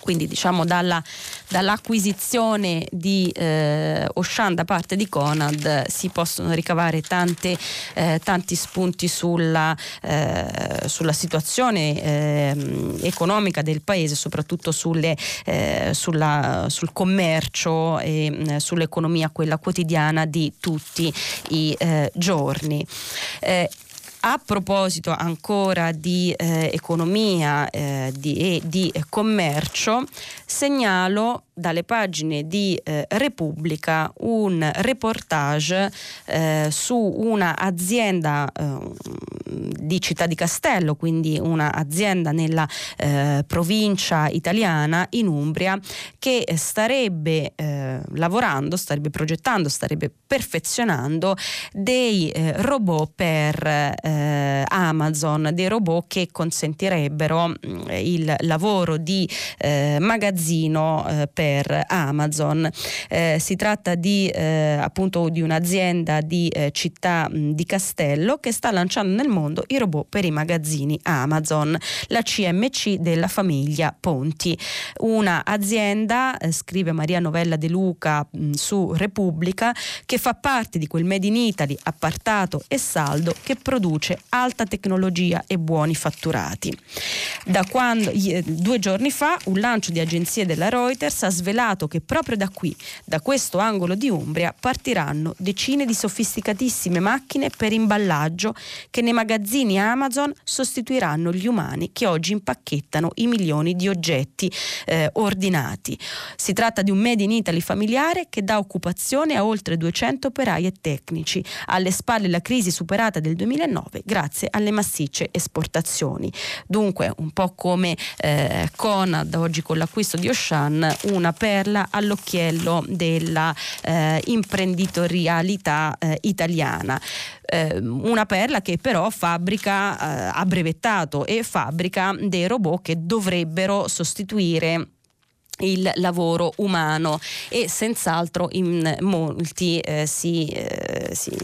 S2: quindi diciamo dalla, dall'acquisizione di eh, Oshan da parte di Conad si possono ricavare tante, eh, tanti spunti sulla, eh, sulla situazione ehm, economica del paese, soprattutto sulle, eh, sulla, sul commercio e mm, sull'economia quella quotidiana di tutti i eh, giorni. A proposito ancora di eh, economia eh, di, e di commercio, segnalo dalle pagine di eh, Repubblica un reportage eh, su un'azienda eh, di Città di Castello, quindi un'azienda nella eh, provincia italiana in Umbria che starebbe eh, lavorando, starebbe progettando, starebbe perfezionando dei eh, robot per Amazon, dei robot che consentirebbero mm, il lavoro di magazzino eh, per Amazon. Eh, si tratta di eh, appunto di un'azienda di città mh, di Castello che sta lanciando nel mondo i robot per i magazzini Amazon, la CMC della famiglia Ponti. Una azienda, scrive Maria Novella De Luca mh, su Repubblica, che fa parte di quel Made in Italy appartato e saldo che produce alta tecnologia e buoni fatturati. Da quando, due giorni fa un lancio di agenzie della Reuters ha svelato che proprio da qui, da questo angolo di Umbria, partiranno decine di sofisticatissime macchine per imballaggio che nei magazzini Amazon sostituiranno gli umani che oggi impacchettano i milioni di oggetti eh, ordinati. Si tratta di un Made in Italy familiare che dà occupazione a oltre 200 operai e tecnici. Alle spalle la crisi superata del 2009 grazie alle massicce esportazioni. Dunque, un po' come eh, Conad oggi con l'acquisto di Oshan, una perla all'occhiello della eh, eh, italiana. Eh, una perla che però fabbrica, eh, ha brevettato e fabbrica dei robot che dovrebbero sostituire il lavoro umano e senz'altro in molti, eh, si, eh, si,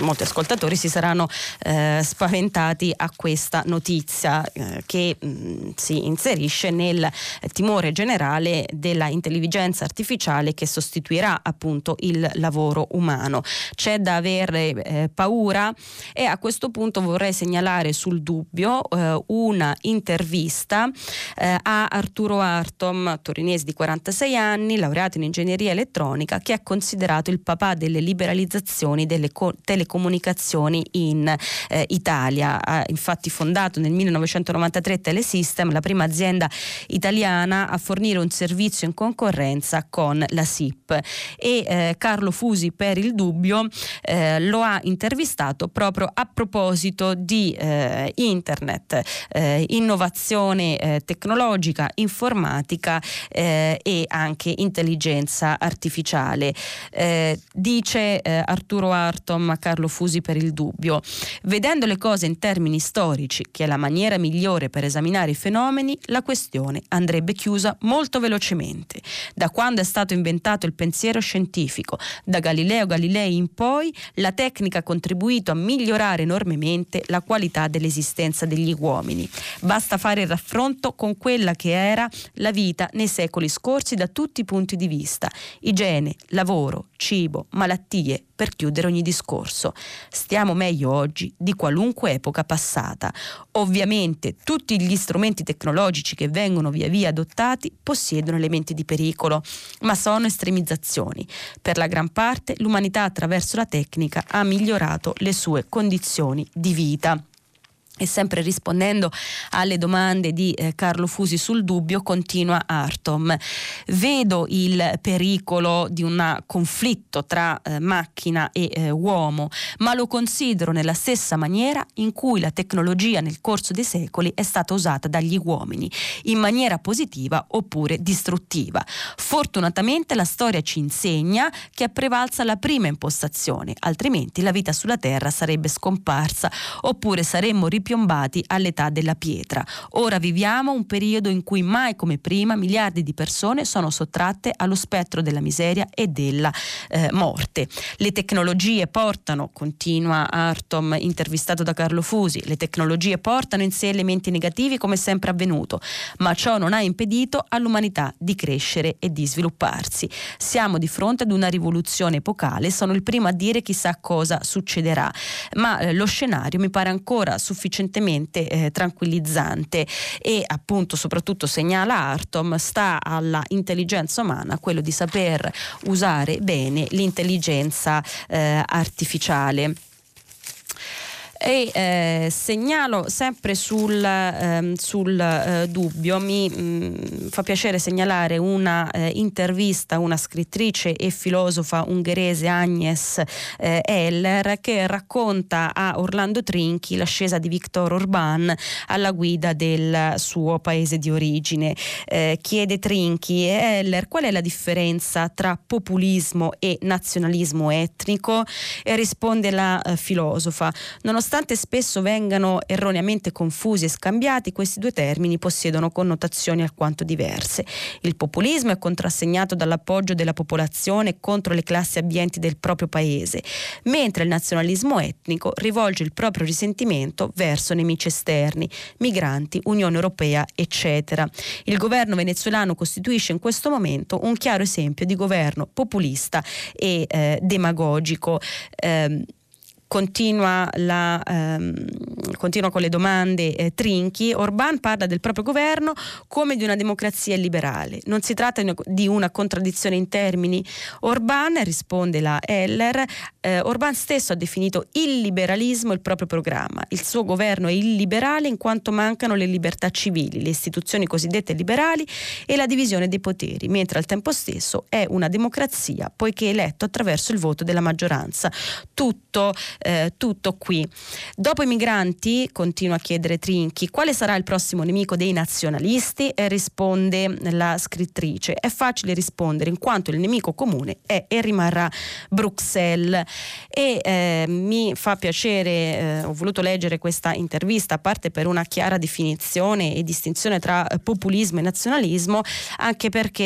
S2: molti ascoltatori si saranno eh, spaventati a questa notizia eh, che mh, mm, si inserisce nel timore generale della intelligenza artificiale che sostituirà appunto il lavoro umano. C'è da avere eh, paura e a questo punto vorrei segnalare sul dubbio eh, una intervista a Arturo Artom, torinese torinese di 46 anni, laureato in ingegneria elettronica, che ha considerato il papà delle liberalizzazioni delle co- telecomunicazioni in eh, Italia. Ha infatti fondato nel 1993 Telesystem, la prima azienda italiana a fornire un servizio in concorrenza con la SIP. E eh, Carlo Fusi, per il dubbio, eh, lo ha intervistato proprio a proposito di eh, internet, eh, innovazione eh, tecnologica, informatica eh, e anche intelligenza artificiale. Eh, dice eh, Arturo Artom a Carlo Fusi per il dubbio, vedendo le cose in termini storici, che è la maniera migliore per esaminare i fenomeni, la questione andrebbe chiusa molto velocemente. Da quando è stato inventato il pensiero scientifico, da Galileo Galilei in poi, la tecnica ha contribuito a migliorare enormemente la qualità dell'esistenza degli uomini. Basta fare il raffronto con quella che era la vita nei secoli secoli scorsi da tutti i punti di vista, igiene, lavoro, cibo, malattie, per chiudere ogni discorso. Stiamo meglio oggi di qualunque epoca passata. Ovviamente tutti gli strumenti tecnologici che vengono via via adottati possiedono elementi di pericolo, ma sono estremizzazioni. Per la gran parte l'umanità attraverso la tecnica ha migliorato le sue condizioni di vita. E sempre rispondendo alle domande di eh, Carlo Fusi sul dubbio, continua Artom. Vedo il pericolo di un conflitto tra eh, macchina e eh, uomo, ma lo considero nella stessa maniera in cui la tecnologia nel corso dei secoli è stata usata dagli uomini, in maniera positiva oppure distruttiva. Fortunatamente la storia ci insegna che è prevalsa la prima impostazione, altrimenti la vita sulla Terra sarebbe scomparsa oppure saremmo ripetuti piombati all'età della pietra. Ora viviamo un periodo in cui mai come prima miliardi di persone sono sottratte allo spettro della miseria e della eh, morte. Le tecnologie portano, continua Artom intervistato da Carlo Fusi, le tecnologie portano in sé elementi negativi come sempre avvenuto, ma ciò non ha impedito all'umanità di crescere e di svilupparsi. Siamo di fronte ad una rivoluzione epocale, sono il primo a dire chissà cosa succederà, ma eh, lo scenario mi pare ancora sufficiente sufficientemente eh, tranquillizzante e appunto soprattutto segnala Artom sta alla intelligenza umana quello di saper usare bene l'intelligenza eh, artificiale. E eh, segnalo sempre sul, ehm, sul eh, dubbio, mi mh, mm, fa piacere segnalare una eh, intervista a una scrittrice e filosofa ungherese Agnes eh, Heller che racconta a Orlando Trinchi l'ascesa di Viktor Orban alla guida del suo paese di origine. Eh, chiede Trinchi e Heller qual è la differenza tra populismo e nazionalismo etnico e risponde la eh, filosofa. Nonostante Nonostante spesso vengano erroneamente confusi e scambiati, questi due termini possiedono connotazioni alquanto diverse. Il populismo è contrassegnato dall'appoggio della popolazione contro le classi abbienti del proprio paese, mentre il nazionalismo etnico rivolge il proprio risentimento verso nemici esterni, migranti, Unione Europea, eccetera. Il governo venezuelano costituisce in questo momento un chiaro esempio di governo populista e eh, demagogico. Eh, continua, la, ehm, continua, con le domande eh, Trinchi, Orban parla del proprio governo come di una democrazia liberale. Non si tratta di una contraddizione in termini. Orban, risponde la Heller, eh, Orban stesso ha definito il liberalismo il proprio programma. Il suo governo è illiberale in quanto mancano le libertà civili, le istituzioni cosiddette liberali e la divisione dei poteri, mentre al tempo stesso è una democrazia poiché è eletto attraverso il voto della maggioranza. Tutto eh, tutto qui. Dopo i migranti, continua a chiedere Trinchi, quale sarà il prossimo nemico dei nazionalisti? E risponde la scrittrice, è facile rispondere in quanto il nemico comune è e rimarrà Bruxelles. E eh, mi fa piacere, eh, ho voluto leggere questa intervista, a parte per una chiara definizione e distinzione tra populismo e nazionalismo, anche perché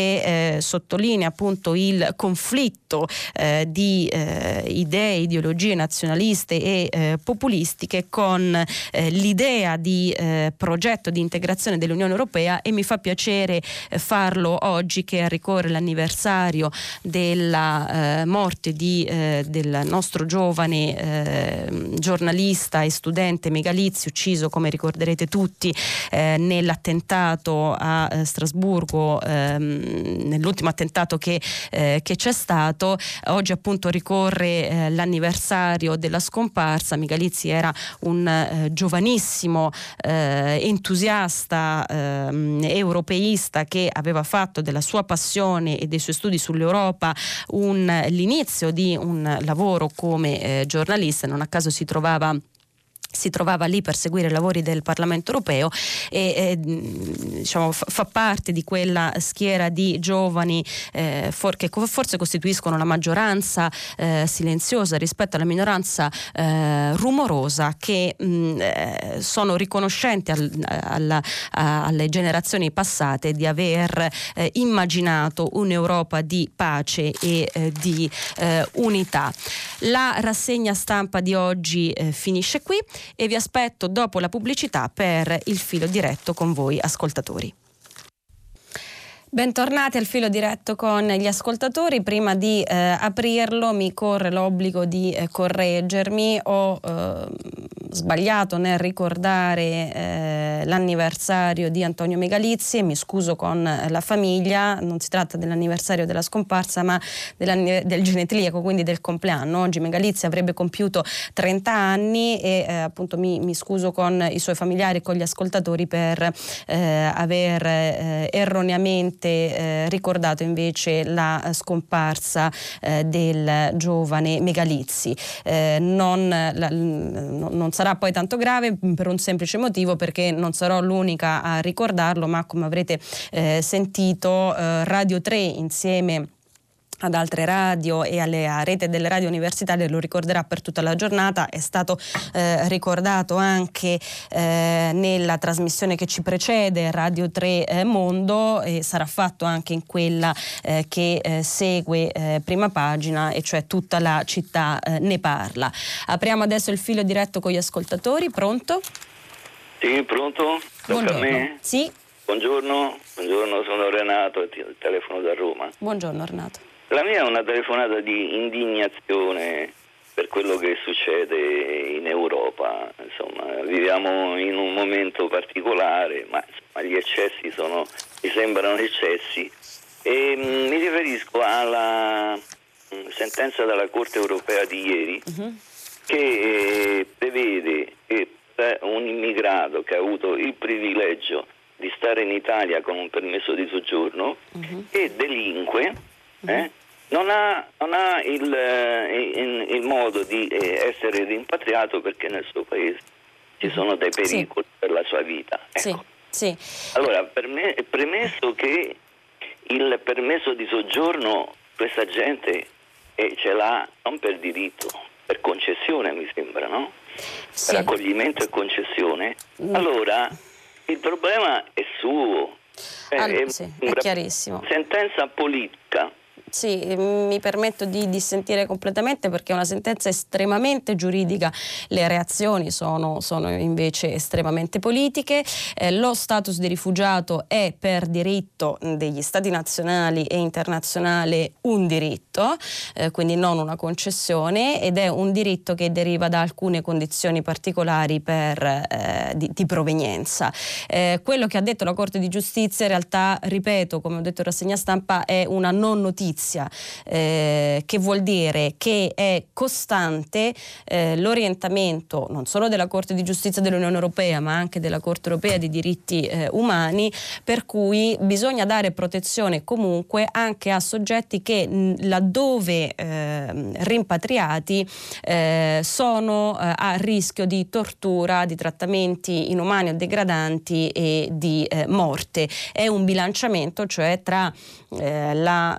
S2: eh, sottolinea appunto il conflitto eh, di idee, ideologie nazionalistiche nazionaliste e eh, populistiche con eh, l'idea di eh, progetto di integrazione dell'Unione Europea e mi fa piacere eh, farlo oggi che ricorre l'anniversario della eh, morte di, eh, del nostro giovane giornalista e studente Megalizzi ucciso come ricorderete tutti nell'attentato a Strasburgo ehm, nell'ultimo attentato che, che, c'è stato. Oggi appunto ricorre l'anniversario del della scomparsa. Migalizzi era un eh, giovanissimo eh, entusiasta eh, europeista che aveva fatto della sua passione e dei suoi studi sull'Europa un, l'inizio di un lavoro come eh, giornalista. Non a caso si trovava si trovava lì per seguire i lavori del Parlamento europeo e eh, diciamo, fa, parte di quella schiera di giovani eh, for, che forse costituiscono la maggioranza eh, silenziosa rispetto alla minoranza eh, rumorosa che mh, eh, sono riconoscenti al, alla, a, alle generazioni passate di aver eh, immaginato un'Europa di pace e di unità. La rassegna stampa di oggi finisce qui e vi aspetto dopo la pubblicità per il filo diretto con voi ascoltatori. Bentornati al filo diretto con gli ascoltatori. Prima di eh, aprirlo mi corre l'obbligo di eh, correggermi. Ho eh, sbagliato nel ricordare eh, l'anniversario di Antonio Megalizzi e mi scuso con la famiglia, non si tratta dell'anniversario della scomparsa ma del genetriaco, quindi del compleanno. Oggi Megalizzi avrebbe compiuto 30 anni e eh, appunto mi, mi, scuso con i suoi familiari e con gli ascoltatori per eh, aver eh, erroneamente eh, ricordato invece la scomparsa eh, del giovane Megalizzi. non, la, non sarà poi tanto grave per un semplice motivo perché non sarò l'unica a ricordarlo, ma come avrete eh, sentito eh, Radio 3 insieme ad altre radio e alle rete delle radio universitarie lo ricorderà per tutta la giornata, è stato eh, ricordato anche eh, nella trasmissione che ci precede, Radio 3 eh, Mondo, e sarà fatto anche in quella eh, che eh, segue eh, prima pagina, e cioè tutta la città ne parla. Apriamo adesso il filo diretto con gli ascoltatori, pronto?
S3: Sì, pronto?
S2: Buongiorno. a me? Sì.
S3: Buongiorno, buongiorno, sono Renato, telefono da Roma.
S2: Buongiorno Renato.
S3: La mia è una telefonata di indignazione per quello che succede in Europa. Insomma, viviamo in un momento particolare, ma insomma, gli eccessi sono, mi sembrano eccessi. E, mh, mm, mi riferisco alla mh, mm, sentenza della Corte europea di ieri uh-huh. che eh, prevede che un immigrato che ha avuto il privilegio di stare in Italia con un permesso di soggiorno uh-huh. e delinque, eh, non ha, non ha il, eh, il, il, modo di eh, essere rimpatriato perché nel suo paese ci mhm. sono dei pericoli sì. per la sua vita. Ecco.
S2: Sì. Sì.
S3: Allora, per me premesso che il permesso di soggiorno questa gente eh, ce l'ha non per diritto, per concessione, mi sembra, no? Per accoglimento e concessione. Mm. Allora, il problema è suo.
S2: Allora, è, sì, è chiarissimo.
S3: Sentenza politica
S2: sì, mi permetto di dissentire completamente perché è una sentenza estremamente giuridica, le reazioni sono, sono invece estremamente politiche. Eh, lo status di rifugiato è per diritto degli stati nazionali e internazionali un diritto, eh, quindi non una concessione, ed è un diritto che deriva da alcune condizioni particolari per, eh, di, di, provenienza. Eh, quello che ha detto la Corte di Giustizia in realtà, ripeto, come ho detto in rassegna stampa, è una non notizia notizia, eh, che vuol dire che è costante eh, l'orientamento non solo della Corte di Giustizia dell'Unione Europea, ma anche della Corte Europea dei diritti eh, umani, per cui bisogna dare protezione comunque anche a soggetti che mh, laddove ehm, rimpatriati eh, sono eh, a rischio di tortura, di trattamenti inumani o degradanti e di eh, morte. È un bilanciamento, cioè tra la la,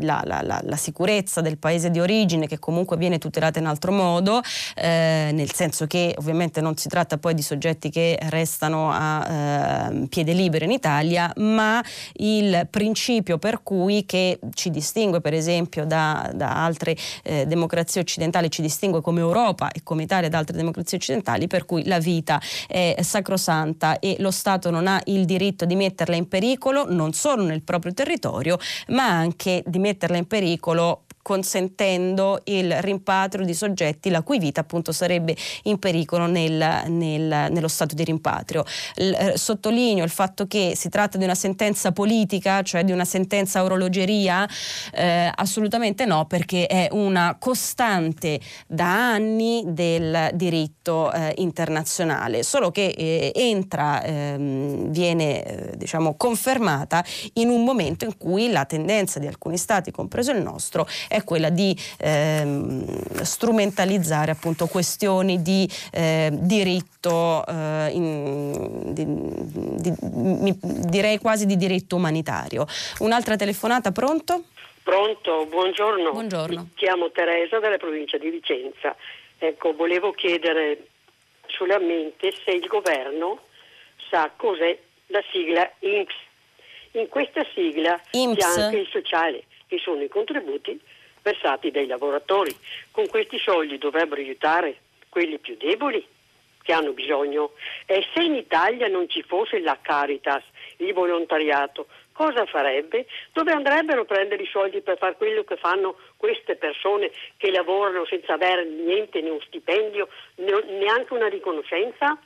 S2: la, la, la, sicurezza del paese di origine che comunque viene tutelata in altro modo, eh, nel senso che ovviamente non si tratta poi di soggetti che restano a eh, piede libero in Italia, ma il principio per cui che ci distingue per esempio da, da altre eh, democrazie occidentali, ci distingue come Europa e come Italia da altre democrazie occidentali, per cui la vita è sacrosanta e lo Stato non ha il diritto di metterla in pericolo non solo nel proprio territorio, ma anche di metterla in pericolo consentendo il rimpatrio di soggetti la cui vita appunto sarebbe in pericolo nel, nel, nello stato di rimpatrio. L, eh, sottolineo il fatto che si tratta di una sentenza politica, cioè di una sentenza orologeria, eh, assolutamente no, perché è una costante da anni del diritto eh, internazionale, solo che eh, entra, ehm, viene eh, diciamo confermata in un momento in cui la tendenza di alcuni stati, compreso il nostro, è quella di ehm, strumentalizzare appunto questioni di eh, diritto, eh, in, di, di, mi, direi quasi di diritto umanitario. Un'altra telefonata, pronto?
S4: Pronto, buongiorno.
S2: Buongiorno.
S4: Mi chiamo Teresa della provincia di Vicenza. Ecco, volevo chiedere solamente se il governo sa cos'è la sigla INPS. In questa sigla
S2: INPS.
S4: c'è anche il sociale, che sono i contributi versati dai lavoratori. Con questi soldi dovrebbero aiutare quelli più deboli che hanno bisogno. E se in Italia non ci fosse la Caritas, il volontariato, cosa farebbe? Dove andrebbero a prendere i soldi per fare quello che fanno queste persone che lavorano senza avere niente, né un stipendio, neanche una riconoscenza?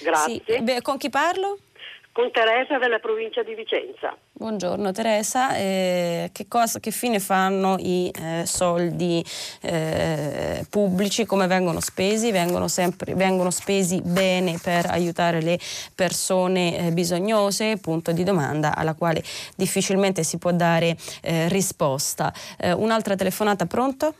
S4: Grazie.
S2: Sì. Beh, con chi parlo?
S4: Con Teresa della provincia di Vicenza.
S2: Buongiorno Teresa, eh, che, cosa, che, fine fanno i eh, soldi eh, pubblici, come vengono spesi? Vengono, sempre, vengono, spesi bene per aiutare le persone eh, bisognose? Punto di domanda alla quale difficilmente si può dare eh, risposta. Eh, un'altra telefonata, pronto?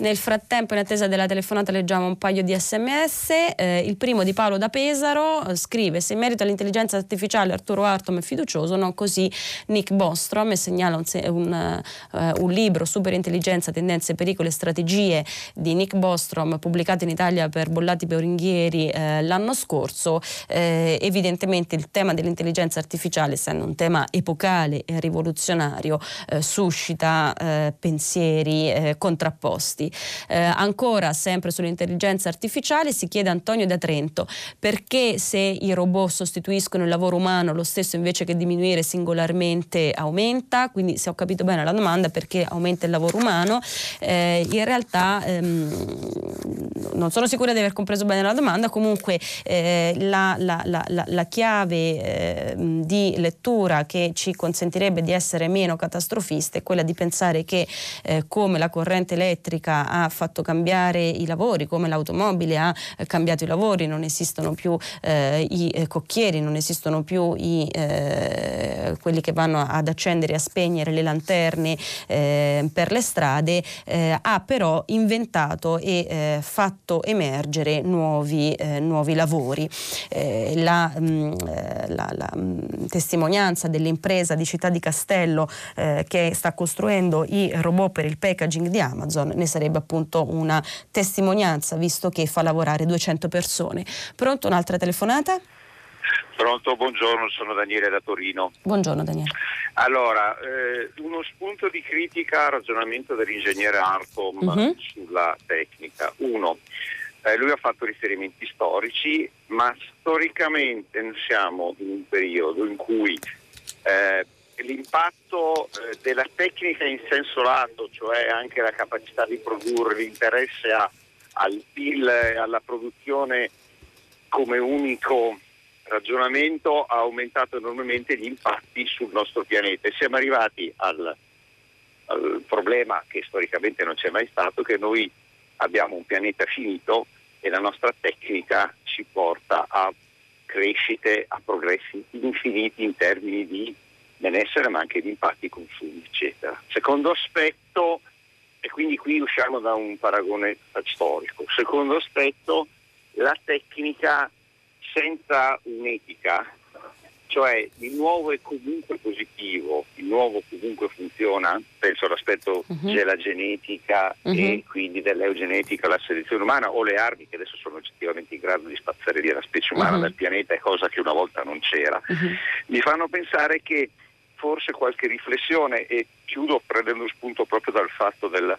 S2: Nel frattempo, in attesa della telefonata, leggiamo un paio di sms. Eh, il primo di Paolo da Pesaro eh, scrive: Se in merito all'intelligenza artificiale Arturo Artom è fiducioso, non così Nick Bostrom e segnala un, un, uh, un, libro Superintelligenza, tendenze, pericoli e strategie di Nick Bostrom pubblicato in Italia per Bollati Peoringhieri eh, l'anno scorso. Eh, evidentemente il tema dell'intelligenza artificiale, essendo un tema epocale e rivoluzionario, suscita pensieri contrapposti avanti. Eh, ancora, sempre sull'intelligenza artificiale, si chiede a Antonio da Trento perché se i robot sostituiscono il lavoro umano, lo stesso invece che diminuire singolarmente aumenta, quindi se ho capito bene la domanda perché aumenta il lavoro umano, eh, in realtà ehm, non sono sicura di aver compreso bene la domanda, comunque eh, la, la, la, la, chiave eh, di lettura che ci consentirebbe di essere meno catastrofiste è quella di pensare che eh, come la corrente elettrica elettrica ha fatto cambiare i lavori, come l'automobile ha eh, cambiato i lavori, non esistono più eh, i eh, cocchieri, non esistono più i, eh, quelli che vanno ad accendere e a spegnere le lanterne eh, per le strade, eh, ha però inventato e fatto emergere nuovi, nuovi lavori. La, mh, mm, la, la mh, mm, testimonianza dell'impresa di Città di Castello che sta costruendo i robot per il packaging di Amazon ne sarebbe sarebbe appunto una testimonianza visto che fa lavorare 200 persone. Pronto un'altra telefonata?
S5: Pronto, buongiorno, sono Daniele da Torino.
S2: Buongiorno Daniele.
S5: Allora, eh, uno spunto di critica al ragionamento dell'ingegnere Arcom uh-huh. sulla tecnica. Uno, eh, lui ha fatto riferimenti storici, ma storicamente siamo in un periodo in cui eh, l'impatto eh, della tecnica in senso lato, cioè anche la capacità di produrre, l'interesse a, al PIL e alla produzione come unico ragionamento ha aumentato enormemente gli impatti sul nostro pianeta. E siamo arrivati al, al problema che storicamente non c'è mai stato, che noi abbiamo un pianeta finito e la nostra tecnica ci porta a crescite, a progressi infiniti in termini di benessere ma anche di impatti consumi eccetera. Secondo aspetto, e quindi qui usciamo da un paragone storico, secondo aspetto la tecnica senza un'etica, cioè il nuovo è comunque positivo, il nuovo comunque funziona, penso all'aspetto uh-huh. della genetica uh-huh. e quindi dell'eugenetica, la selezione umana o le armi che adesso sono oggettivamente in grado di spazzare via la specie umana uh-huh. dal pianeta, è cosa che una volta non c'era, mi fanno pensare che forse qualche riflessione e chiudo prendendo spunto proprio dal fatto del,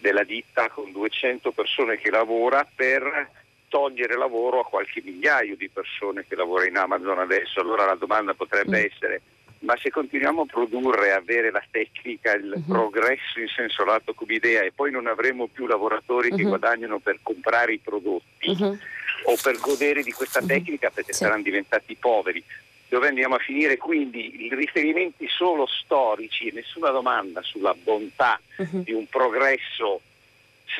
S5: della ditta con 200 persone che lavora per togliere lavoro a qualche migliaio di persone che lavora in Amazon adesso. Allora la domanda potrebbe mm. essere ma se continuiamo a produrre, avere la tecnica, il uh-huh. progresso in senso lato come idea e poi non avremo più lavoratori uh-huh. che mhm. guadagnano per comprare i prodotti uh-huh. o per godere di questa tecnica perché sì. saranno diventati poveri, dove andiamo a finire? Quindi i riferimenti solo storici nessuna domanda sulla bontà di un progresso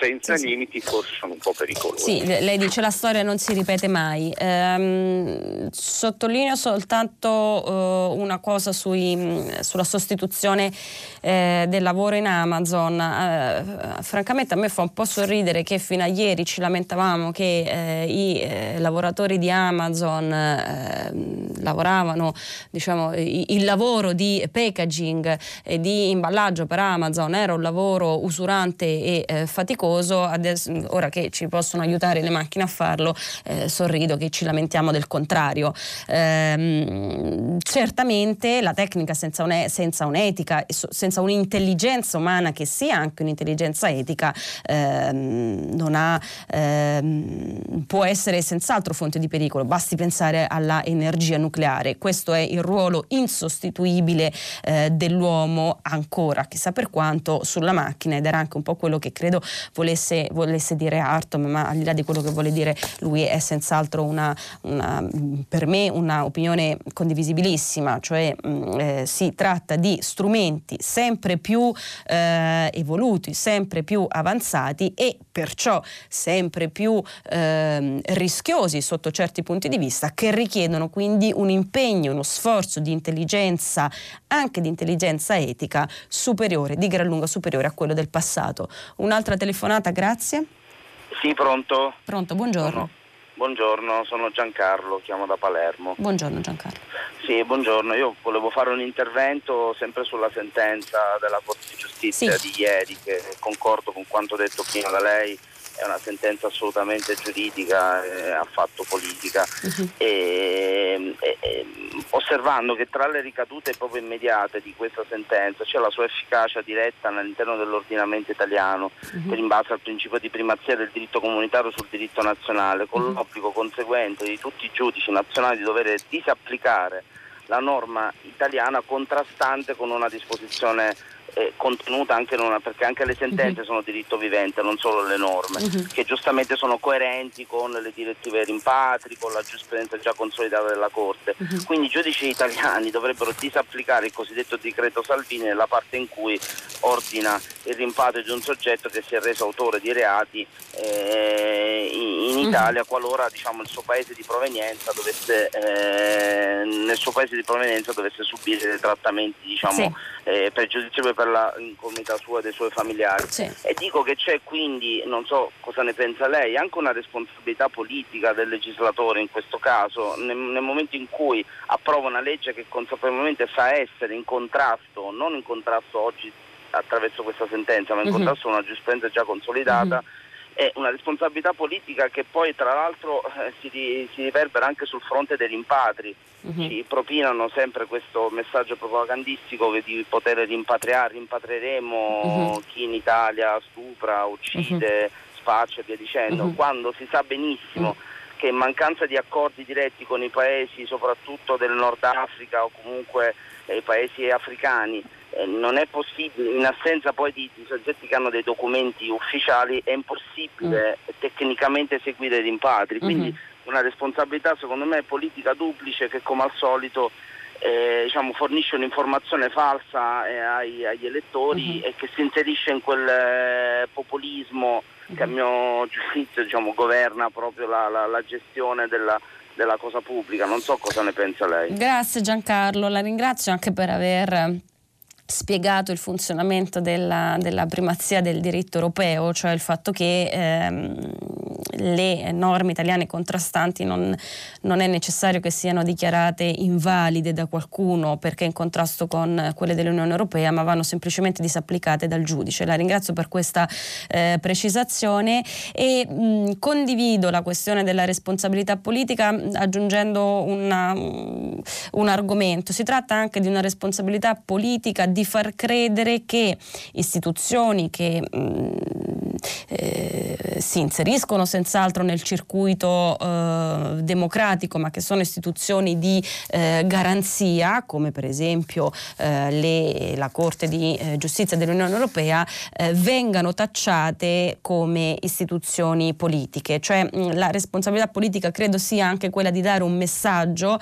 S5: senza sì, limiti forse sono un po' pericolosi.
S2: Sì, lei dice la storia non si ripete mai. Ehm, sottolineo soltanto uh, una cosa sui, sulla sostituzione eh, del lavoro in Amazon. Uh, francamente a me fa un po' sorridere che fino a ieri ci lamentavamo che eh, i eh, lavoratori di Amazon ehm, lavoravano, diciamo, il lavoro di packaging e di imballaggio per Amazon era un lavoro usurante e eh, faticoso faticoso, adesso, ora che ci possono aiutare le macchine a farlo, eh, sorrido che ci lamentiamo del contrario. Ehm, certamente la tecnica senza, un, senza un'etica, senza un'intelligenza umana che sia anche un'intelligenza etica, ehm, non ha, ehm, può essere senz'altro fonte di pericolo. Basti pensare alla energia nucleare. Questo è il ruolo insostituibile eh, dell'uomo ancora, chissà per quanto, sulla macchina ed era anche un po' quello che credo volesse, volesse dire Artom, ma al di là di quello che vuole dire lui è senz'altro una, una, per me un'opinione condivisibilissima, cioè mh, mm, eh, si tratta di strumenti sempre più eh, evoluti, sempre più avanzati e perciò sempre più eh, rischiosi sotto certi punti di vista che richiedono quindi un impegno, uno sforzo di intelligenza, anche di intelligenza etica superiore, di gran lunga superiore a quello del passato. Un'altra telefonata telefonata, grazie.
S6: Sì, pronto.
S2: Pronto, buongiorno.
S6: Buongiorno, sono Giancarlo, chiamo da Palermo.
S2: Buongiorno Giancarlo.
S6: Sì, buongiorno. Io volevo fare un intervento sempre sulla sentenza della Corte di Giustizia sì. di ieri, che concordo con quanto detto prima da lei è una sentenza assolutamente giuridica, eh, affatto politica, uh-huh. e, e, e, osservando che tra le ricadute proprio immediate di questa sentenza c'è la sua efficacia diretta all'interno dell'ordinamento italiano, uh-huh. in base al principio di primazia del diritto comunitario sul diritto nazionale, con uh-huh. l'obbligo conseguente di tutti i giudici nazionali di dover disapplicare la norma italiana contrastante con una disposizione eh, contenuta anche una, perché anche le sentenze uh-huh. sono diritto vivente, non solo le norme, uh-huh. che giustamente sono coerenti con le direttive rimpatri, con la giurisprudenza già consolidata della Corte. Uh-huh. Quindi i giudici italiani dovrebbero disapplicare il cosiddetto decreto Salvini nella parte in cui ordina il rimpatrio di un soggetto che si è reso autore di reati eh, in, in, Italia qualora diciamo, il suo paese di provenienza dovesse, eh, nel suo paese di provenienza dovesse subire dei trattamenti diciamo, sì. eh, pregiudizievoli per la incolumità sua e dei suoi familiari. Sì. E dico che c'è quindi, non so cosa ne pensa lei, anche una responsabilità politica del legislatore in questo caso, nel, nel momento in cui approva una legge che consapevolmente sa essere in contrasto, non in contrasto oggi attraverso questa sentenza, ma in uh-huh. contrasto con una giurisprudenza già consolidata. Uh-huh è una responsabilità politica che poi tra l'altro eh, si, si, riverbera anche sul fronte dei rimpatri. Uh-huh. Ci propinano sempre questo messaggio propagandistico di poter rimpatriare, rimpatrieremo uh-huh. chi in Italia stupra, uccide, uh-huh. spaccia e via dicendo, quando si sa benissimo che in mancanza di accordi diretti con i paesi soprattutto del Nord Africa o comunque i paesi africani non è possibile, in assenza poi di, di, soggetti che hanno dei documenti ufficiali, è impossibile mm. tecnicamente eseguire i rimpatri. Quindi mm-hmm. una responsabilità secondo me politica duplice che come al solito eh, diciamo, fornisce un'informazione falsa eh, ai, agli elettori mm-hmm. e che si inserisce in quel eh, populismo mm-hmm. che a mio giudizio diciamo, governa proprio la, la, la gestione della, della cosa pubblica. Non so cosa ne pensa lei.
S2: Grazie Giancarlo, la ringrazio anche per aver spiegato il funzionamento della, della, primazia del diritto europeo, cioè il fatto che ehm, le norme italiane contrastanti non, non, è necessario che siano dichiarate invalide da qualcuno perché in contrasto con quelle dell'Unione Europea, ma vanno semplicemente disapplicate dal giudice. La ringrazio per questa eh, precisazione e mh, condivido la questione della responsabilità politica aggiungendo una, un argomento. Si tratta anche di una responsabilità politica di far credere che istituzioni che mh, eh, si inseriscono senz'altro nel circuito eh, democratico, ma che sono istituzioni di eh, garanzia, come per esempio eh, le, la Corte di eh, Giustizia dell'Unione Europea, eh, vengano tacciate come istituzioni politiche. Cioè mh, la responsabilità politica credo sia anche quella di dare un messaggio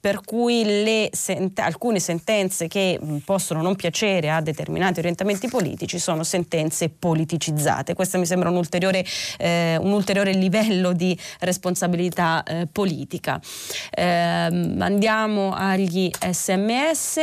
S2: per cui sent- alcune sentenze che possono non piacere a determinati orientamenti politici sono sentenze politicizzate. Questo mi sembra un ulteriore, eh, un ulteriore livello di responsabilità eh, politica. Eh, andiamo agli sms.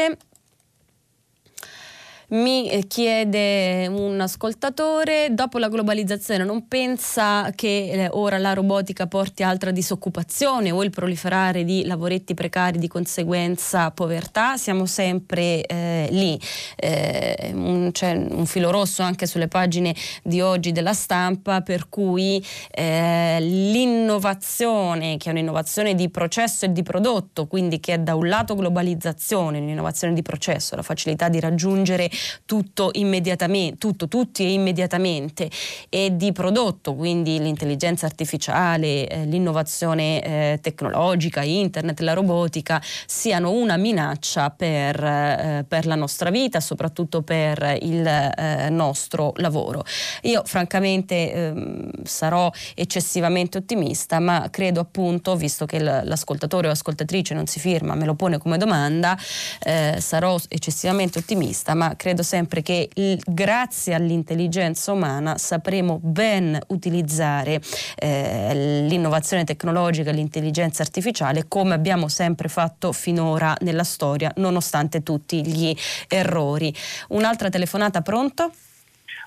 S2: Mi chiede un ascoltatore, dopo la globalizzazione non pensa che eh, ora la robotica porti altra disoccupazione o il proliferare di lavoretti precari di conseguenza povertà? Siamo sempre eh, lì. Eh, un, c'è un filo rosso anche sulle pagine di oggi della stampa per cui eh, l'innovazione, che è un'innovazione di processo e di prodotto, quindi che è da un lato globalizzazione, un'innovazione di processo, la facilità di raggiungere tutto immediatamente, tutto, tutti e immediatamente e di prodotto, quindi l'intelligenza artificiale, eh, l'innovazione eh, tecnologica, internet, la robotica, siano una minaccia per, eh, per la nostra vita, soprattutto per il eh, nostro lavoro. Io francamente ehm, sarò eccessivamente ottimista, ma credo appunto, visto che l'ascoltatore o ascoltatrice non si firma, me lo pone come domanda, eh, sarò eccessivamente ottimista, ma credo sempre che il, grazie all'intelligenza umana sapremo ben utilizzare eh, l'innovazione tecnologica e l'intelligenza artificiale come abbiamo sempre fatto finora nella storia, nonostante tutti gli errori. Un'altra telefonata, pronto?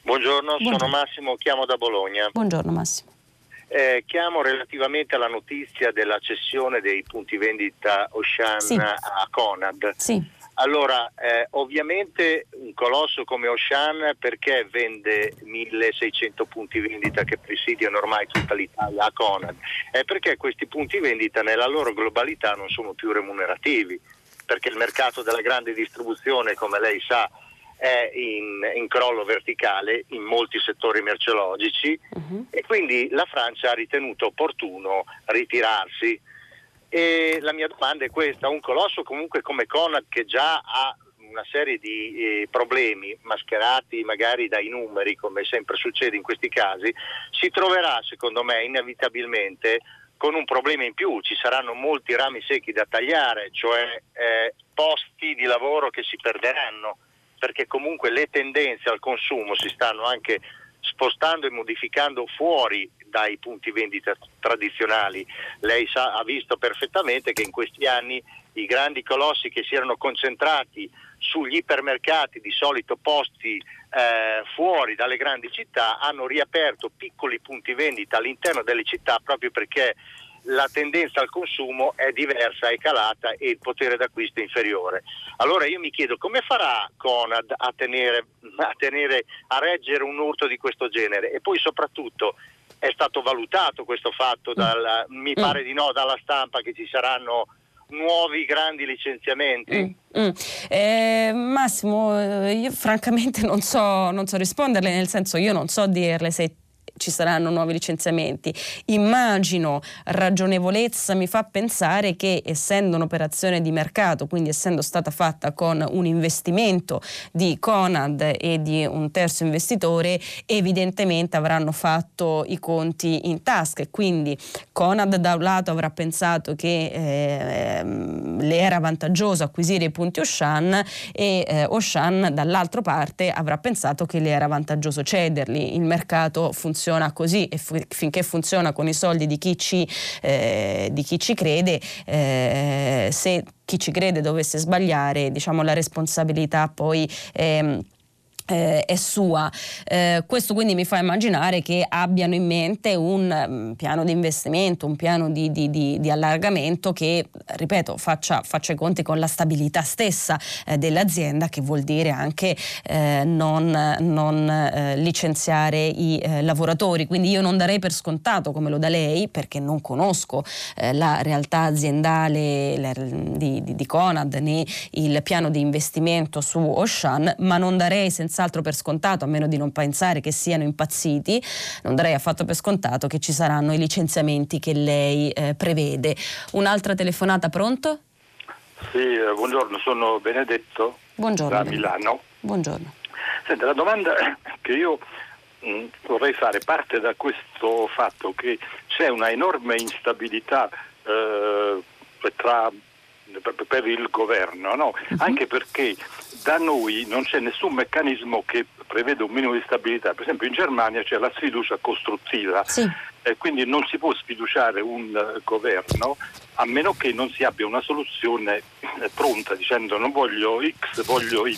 S7: Buongiorno, Buongiorno. sono Massimo, chiamo da Bologna.
S2: Buongiorno Massimo.
S7: Eh, chiamo relativamente alla notizia della cessione dei punti vendita Ocean sì. a Conad.
S2: Sì.
S7: Allora, eh, ovviamente un colosso come Ocean perché vende 1600 punti vendita che presidiano ormai tutta l'Italia a Conad? È perché questi punti vendita nella loro globalità non sono più remunerativi, perché il mercato della grande distribuzione, come lei sa, è in, in crollo verticale in molti settori merceologici uh-huh. e quindi la Francia ha ritenuto opportuno ritirarsi e la mia domanda è questa, un colosso comunque come Conad che già ha una serie di eh, problemi mascherati magari dai numeri, come sempre succede in questi casi, si troverà secondo me inevitabilmente con un problema in più, ci saranno molti rami secchi da tagliare, cioè eh, posti di lavoro che si perderanno, perché comunque le tendenze al consumo si stanno anche spostando e modificando fuori dai punti vendita tradizionali. Lei sa, ha visto perfettamente che in questi anni i grandi colossi che si erano concentrati sugli ipermercati di solito posti eh, fuori dalle grandi città hanno riaperto piccoli punti vendita all'interno delle città proprio perché la tendenza al consumo è diversa, è calata e il potere d'acquisto è inferiore. Allora io mi chiedo come farà Conad a tenere, a, tenere, a reggere un urto di questo genere e poi soprattutto è stato valutato questo fatto, dal, mi mm. pare di no, dalla stampa che ci saranno nuovi grandi licenziamenti? Mm, mm.
S2: Eh, Massimo, io francamente non so, non so risponderle, nel senso io non so dirle se ci saranno nuovi licenziamenti. Immagino ragionevolezza mi fa pensare che essendo un'operazione di mercato, quindi essendo stata fatta con un investimento di Conad e di un terzo investitore, evidentemente avranno fatto i conti in tasca e quindi Conad da un lato avrà pensato che eh, le era vantaggioso acquisire i punti Oshan e eh, Oshan dall'altra parte avrà pensato che le era vantaggioso cederli. Il mercato funziona funziona così e f- finché funziona con i soldi di chi ci, eh, di chi ci crede, eh, se chi ci crede dovesse sbagliare, diciamo la responsabilità poi... Ehm, eh, è sua. Eh, questo quindi mi fa immaginare che abbiano in mente un um, piano di investimento, un piano di, di, di, di allargamento che, ripeto, faccia, faccia, i conti con la stabilità stessa eh, dell'azienda, che vuol dire anche eh, non, non eh, licenziare i eh, lavoratori. Quindi io non darei per scontato, come lo da lei, perché non conosco la realtà aziendale di, di Conad né il piano di investimento su Oshan, ma non darei senza senz'altro per scontato, a meno di non pensare che siano impazziti, non darei affatto per scontato che ci saranno i licenziamenti che lei eh, prevede. Un'altra telefonata, pronto?
S8: Sì, eh, buongiorno, sono Benedetto
S2: buongiorno,
S8: da Milano.
S2: Buongiorno.
S8: Senta, la domanda che io mh, mm, vorrei fare parte da questo fatto che c'è una enorme instabilità eh, tra per il governo, no? uh-huh. anche perché da noi non c'è nessun meccanismo che prevede un minimo di stabilità. Per esempio in Germania c'è la sfiducia costruttiva sì. e quindi non si può sfiduciare un uh, governo a meno che non si abbia una soluzione eh, pronta dicendo non voglio X, voglio Y.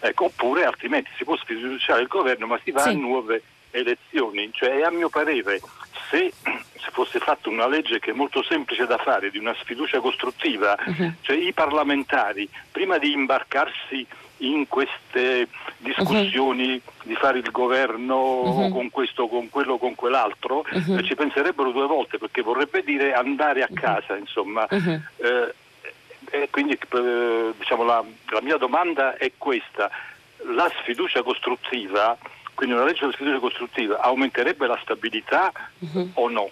S8: Ecco, oppure altrimenti si può sfiduciare il governo ma si va sì. a nuove elezioni. Cioè, a mio parere se si fosse fatta una legge che è molto semplice da fare, di una sfiducia costruttiva, uh-huh. cioè i parlamentari, prima di imbarcarsi in queste discussioni uh-huh. di fare il governo uh-huh. con questo, con quello, con quell'altro, uh-huh. eh, ci penserebbero due volte perché vorrebbe dire andare a casa, insomma. Eh, e quindi eh, diciamo, la, la mia domanda è questa. La sfiducia costruttiva quindi una legge sulla sfiducia costruttiva aumenterebbe la stabilità uh-huh. o no?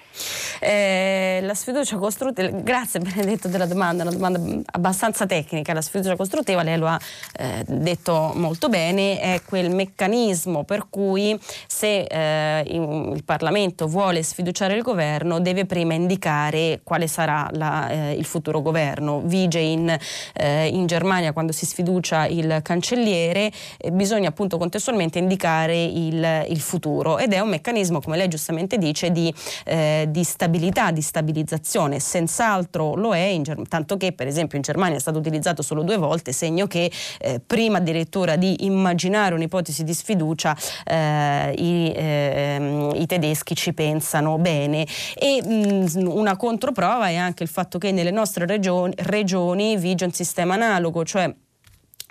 S2: Eh, la sfiducia costruttiva, grazie Benedetto della domanda, una domanda abbastanza tecnica, la sfiducia costruttiva, lei lo ha eh, detto molto bene, è quel meccanismo per cui se eh, il Parlamento vuole sfiduciare il governo deve prima indicare quale sarà la, eh, il futuro governo. Vige in, eh, in, Germania quando si sfiducia il cancelliere, eh, bisogna appunto contestualmente indicare il, il, futuro ed è un meccanismo, come lei giustamente dice, di, eh, di stabilità, di stabilizzazione. Senz'altro lo è, in, tanto che per esempio in Germania è stato utilizzato solo due volte, segno che eh, prima addirittura di immaginare un'ipotesi di sfiducia eh, i, ehm, i, tedeschi ci pensano bene. E mh, una controprova è anche il fatto che nelle nostre regioni, regioni vige un sistema analogo, cioè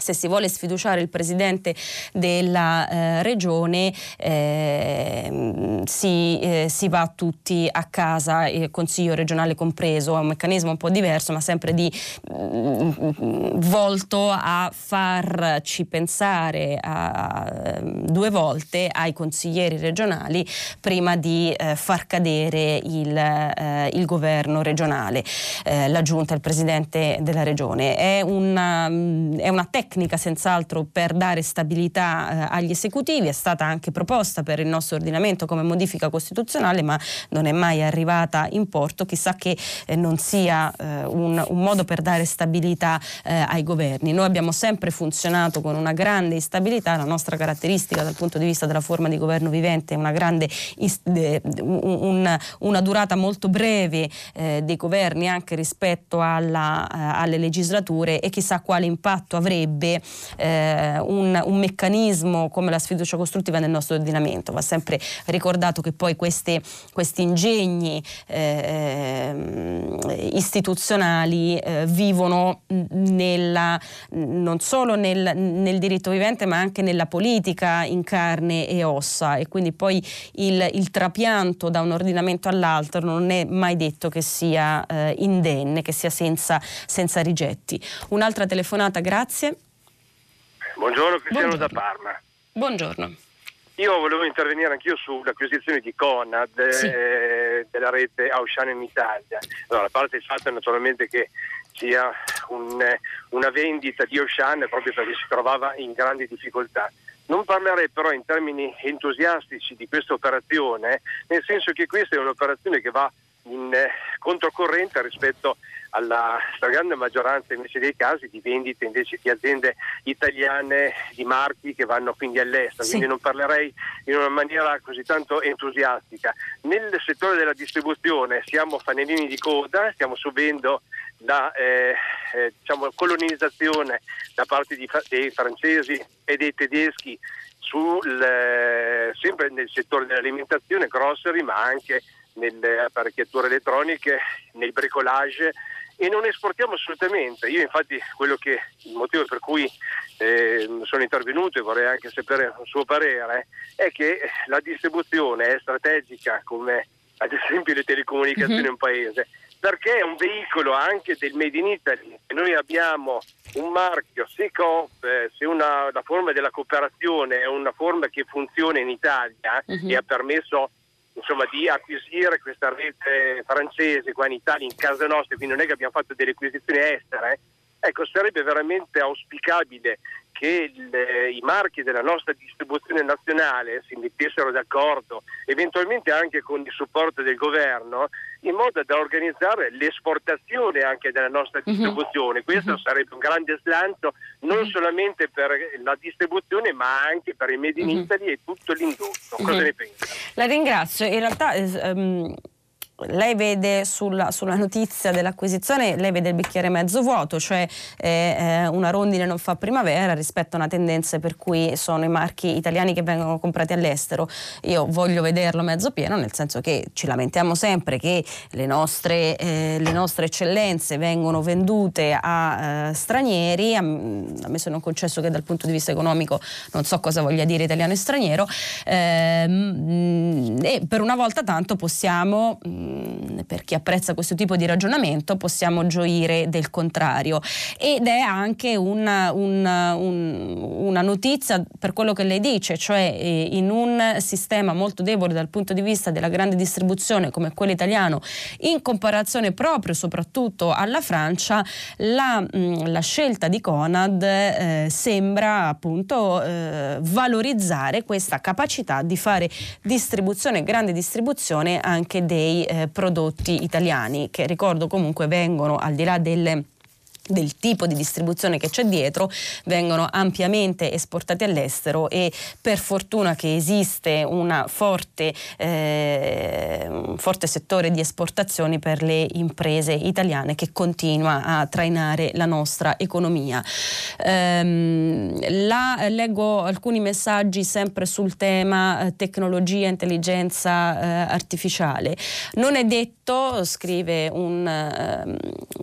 S2: se si vuole sfiduciare il presidente della eh, regione eh, si, eh, si, va tutti a casa, il consiglio regionale compreso, è un meccanismo un po' diverso ma sempre di mm, volto a farci pensare a, due volte ai consiglieri regionali prima di eh, far cadere il, eh, il governo regionale, eh, la giunta, il presidente della regione. È una, è una tecnica tecnica senz'altro per dare stabilità eh, agli esecutivi, è stata anche proposta per il nostro ordinamento come modifica costituzionale, ma non è mai arrivata in porto. Chissà che eh, non sia eh, un, un, modo per dare stabilità eh, ai governi. Noi abbiamo sempre funzionato con una grande instabilità, la nostra caratteristica dal punto di vista della forma di governo vivente è una grande un, una durata molto breve eh, dei governi anche rispetto alla, eh, alle legislature e chissà quale impatto avrebbe sarebbe eh, un, un, meccanismo come la sfiducia costruttiva nel nostro ordinamento. Va sempre ricordato che poi queste, questi ingegni eh, istituzionali eh, vivono nella, non solo nel, nel, diritto vivente ma anche nella politica in carne e ossa e quindi poi il, il trapianto da un ordinamento all'altro non è mai detto che sia eh, indenne, che sia senza, senza rigetti. Un'altra telefonata, grazie.
S9: Buongiorno Cristiano da Parma.
S2: Buongiorno.
S9: Io volevo intervenire anch'io sull'acquisizione di Conad sì. eh, della rete Auchan in Italia. Allora, a parte il fatto naturalmente che sia un, una vendita di Auchan proprio perché si trovava in grandi difficoltà. Non parlerei però in termini entusiastici di questa operazione, nel senso che questa è un'operazione che va in eh, controcorrente rispetto alla stragrande maggioranza invece dei casi di vendite invece di aziende italiane di marchi che vanno quindi all'estero, sì. quindi non parlerei in una maniera così tanto entusiastica. Nel settore della distribuzione siamo fanalini di coda, stiamo subendo la eh, eh, diciamo, colonizzazione da parte di, dei francesi e dei tedeschi sul, eh, sempre nel settore dell'alimentazione, grocery, ma anche nelle apparecchiature elettroniche, nel bricolage e non esportiamo assolutamente. Io infatti quello che il motivo per cui eh, sono intervenuto e vorrei anche sapere un suo parere è che la distribuzione è strategica come ad esempio le telecomunicazioni in uh-huh. un paese perché è un veicolo anche del Made in Italy noi abbiamo un marchio, se, coop, se una, la forma della cooperazione è una forma che funziona in Italia uh-huh. e ha permesso insomma, di acquisire questa rete francese qua in Italia, in casa nostra, quindi non è che abbiamo fatto delle acquisizioni estere, ecco, sarebbe veramente auspicabile che il, i marchi della nostra distribuzione nazionale si mettessero d'accordo, eventualmente anche con il supporto del governo, in modo da organizzare l'esportazione anche della nostra mhm. distribuzione. Uh-huh. Questo uh-huh. sarebbe un grande slancio non solamente per la distribuzione ma anche per i Made in uh-huh. Italy e tutto l'indotto. Cosa ne pensa?
S2: La ringrazio. In realtà um, lei vede sulla, sulla, notizia dell'acquisizione, lei vede il bicchiere mezzo vuoto, cioè eh, una rondine non fa primavera rispetto a una tendenza per cui sono i marchi italiani che vengono comprati all'estero. Io voglio vederlo mezzo pieno, nel senso che ci lamentiamo sempre che le nostre, eh, le nostre eccellenze vengono vendute a eh, stranieri, a, a, me sono concesso che dal punto di vista economico non so cosa voglia dire italiano e straniero, ehm, e per una volta tanto possiamo Mm, per chi apprezza questo tipo di ragionamento possiamo gioire del contrario. Ed è anche una, una, un, una notizia per quello che lei dice, cioè eh, in un sistema molto debole dal punto di vista della grande distribuzione come quello italiano, in comparazione proprio soprattutto alla Francia, la, mm, la scelta di Conad eh, sembra appunto eh, valorizzare questa capacità di fare distribuzione, grande distribuzione anche dei eh, prodotti italiani che ricordo comunque vengono al di là delle del tipo di distribuzione che c'è dietro vengono ampiamente esportati all'estero e per fortuna che esiste forte, eh, un forte settore di esportazioni per le imprese italiane che continua a trainare la nostra economia. Ehm, la, leggo alcuni messaggi sempre sul tema eh, tecnologia, intelligenza eh, artificiale. Non è detto, scrive un, um,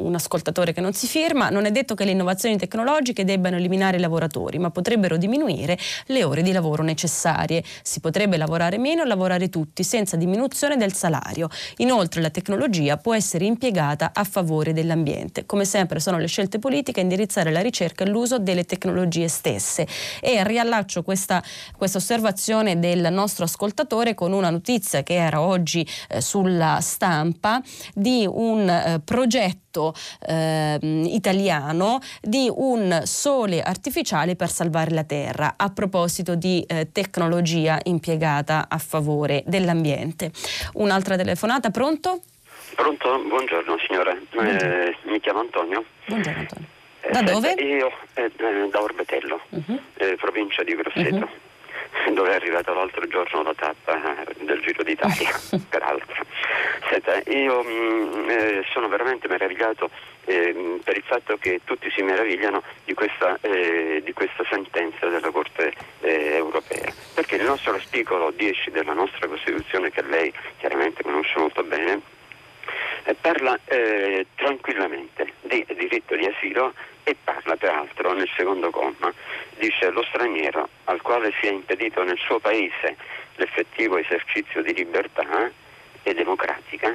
S2: un ascoltatore che non si firma, non è detto che le innovazioni tecnologiche debbano eliminare i lavoratori, ma potrebbero diminuire le ore di lavoro necessarie. Si potrebbe lavorare meno e lavorare tutti senza diminuzione del salario. Inoltre la tecnologia può essere impiegata a favore dell'ambiente. Come sempre sono le scelte politiche a indirizzare la ricerca e l'uso delle tecnologie stesse. E riallaccio questa, questa osservazione del nostro ascoltatore con una notizia che era oggi eh, sulla stampa di un eh, progetto eh, italiano di un sole artificiale per salvare la Terra, a proposito di eh, tecnologia impiegata a favore dell'ambiente. Un'altra telefonata, pronto?
S10: Pronto, buongiorno signora, eh, mi chiamo Antonio.
S2: Buongiorno Antonio. Da dove?
S10: Io eh, da Orbetello, uh-huh. provincia di Grosseto. Uh-huh. dove è arrivata l'altro giorno la tappa eh, del Giro d'Italia, peraltro. Senta, io mm, eh, sono veramente meravigliato eh, per il fatto che tutti si meravigliano di questa, eh, di questa sentenza della Corte eh, europea, perché il nostro articolo 10 della nostra Costituzione, che lei chiaramente conosce molto bene, eh, parla tranquillamente di diritto di asilo e parla peraltro nel secondo comma, dice lo straniero al quale sia impedito nel suo paese l'effettivo esercizio di libertà e democratica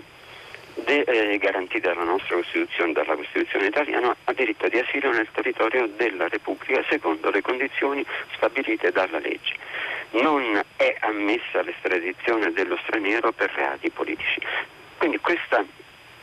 S10: de, eh, garantita dalla nostra Costituzione, dalla Costituzione italiana, ha diritto di asilo nel territorio della Repubblica secondo le condizioni stabilite dalla legge. Non è ammessa l'estradizione dello straniero per reati politici. Quindi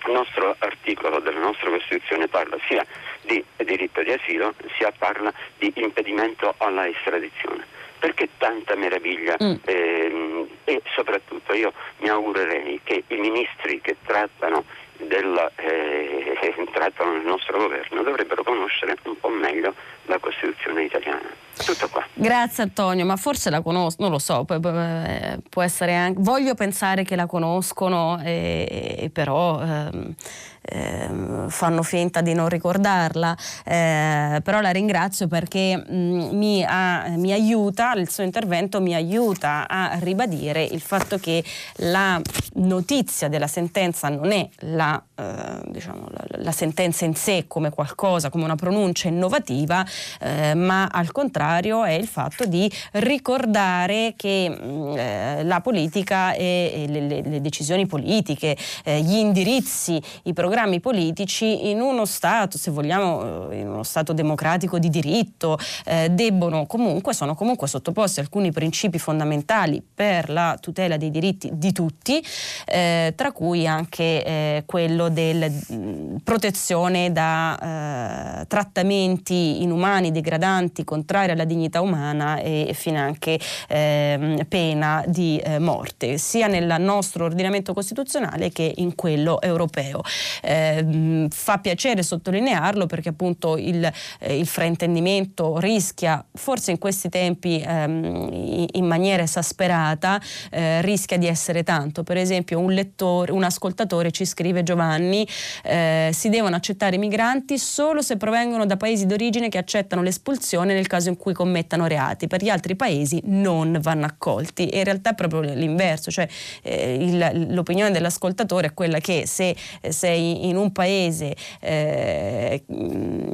S10: questo nostro articolo della nostra Costituzione parla sia di diritto di asilo, sia parla di impedimento alla estradizione. Perché tanta meraviglia? Mm. Eh, e soprattutto io mi augurerei che i ministri che trattano, del, eh, trattano il nostro governo dovrebbero conoscere un po' meglio la Costituzione italiana. Tutto qua.
S2: Grazie Antonio, ma forse la conosco, non lo so, può essere anche... Voglio pensare che la conoscono, e, e però... Ehm, eh, fanno finta di non ricordarla, eh, però la ringrazio perché mh, mm, mi, ha, mi, aiuta, il suo intervento mi aiuta a ribadire il fatto che la notizia della sentenza non è la, eh, diciamo, la, la sentenza in sé come qualcosa, come una pronuncia innovativa, eh, ma al contrario è il fatto di ricordare che mm, eh, la politica e, e le, le, decisioni politiche, eh, gli indirizzi, i programmi politici in uno Stato, se vogliamo, eh, in uno Stato democratico di diritto, eh, debbono comunque, sono comunque sottoposti a alcuni principi fondamentali per la tutela dei diritti di tutti, eh, tra cui anche eh, quello della mm, protezione da trattamenti inumani, degradanti, contrari alla dignità umana e finanche ehm, pena di eh, morte, sia nel nostro ordinamento costituzionale che in quello europeo. Eh, fa piacere sottolinearlo perché appunto il, eh, il, fraintendimento rischia, forse in questi tempi ehm, in maniera esasperata, eh, rischia di essere tanto. Per esempio un lettore, un ascoltatore ci scrive Giovanni, eh, si devono accettare i migranti solo se provengono da paesi d'origine che accettano l'espulsione nel caso in cui commettano reati, per gli altri paesi non vanno accolti. E in realtà è proprio l'inverso, cioè eh, il, l'opinione dell'ascoltatore è quella che se sei in un paese eh,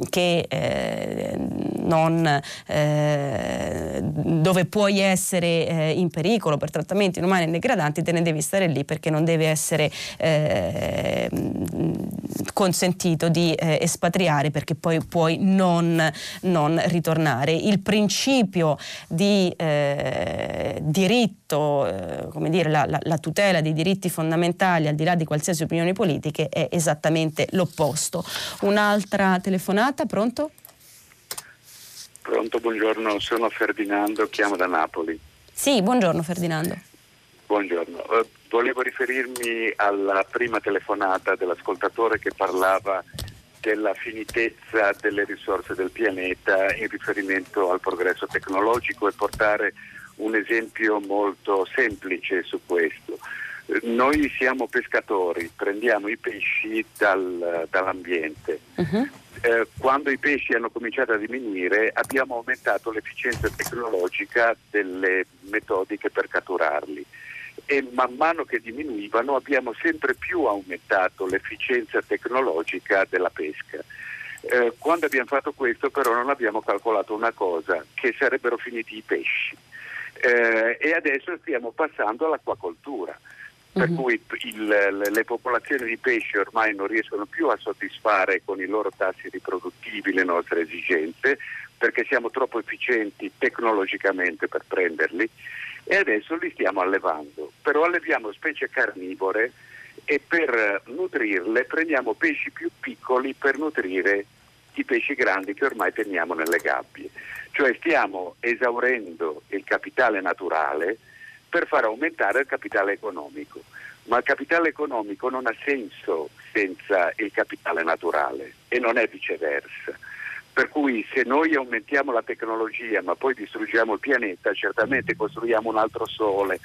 S2: che eh, non, eh, dove puoi essere eh, in pericolo per trattamenti inumani e degradanti, te ne devi stare lì perché non deve essere eh, consentito di eh, espatriare perché poi puoi non, non, ritornare. Il principio di diritto, come dire, la, la, la tutela dei diritti fondamentali al di là di qualsiasi opinione politica è esattamente l'opposto. Un'altra telefonata, pronto?
S11: Pronto, buongiorno, sono Ferdinando, chiamo da Napoli.
S2: Sì, buongiorno Ferdinando.
S11: Buongiorno, uh, volevo riferirmi alla prima telefonata dell'ascoltatore che parlava della finitezza delle risorse del pianeta in riferimento al progresso tecnologico e portare un esempio molto semplice su questo. Noi siamo pescatori, prendiamo i pesci dal, dall'ambiente. Uh-huh. Eh, quando i pesci hanno cominciato a diminuire abbiamo aumentato l'efficienza tecnologica delle metodiche per catturarli e man mano che diminuivano abbiamo sempre più aumentato l'efficienza tecnologica della pesca. Eh, quando abbiamo fatto questo però non abbiamo calcolato una cosa, che sarebbero finiti i pesci eh, e adesso stiamo passando all'acquacoltura per uh-huh. cui il, le popolazioni di pesce ormai non riescono più a soddisfare con i loro tassi riproduttivi le nostre esigenze perché siamo troppo efficienti tecnologicamente per prenderli e adesso li stiamo allevando, però alleviamo specie carnivore e per nutrirle prendiamo pesci più piccoli per nutrire i pesci grandi che ormai teniamo nelle gabbie, cioè stiamo esaurendo il capitale naturale per far aumentare il capitale economico. Ma il capitale economico non ha senso senza il capitale naturale e non è viceversa. Per cui se noi aumentiamo la tecnologia ma poi distruggiamo il pianeta, certamente costruiamo un altro sole,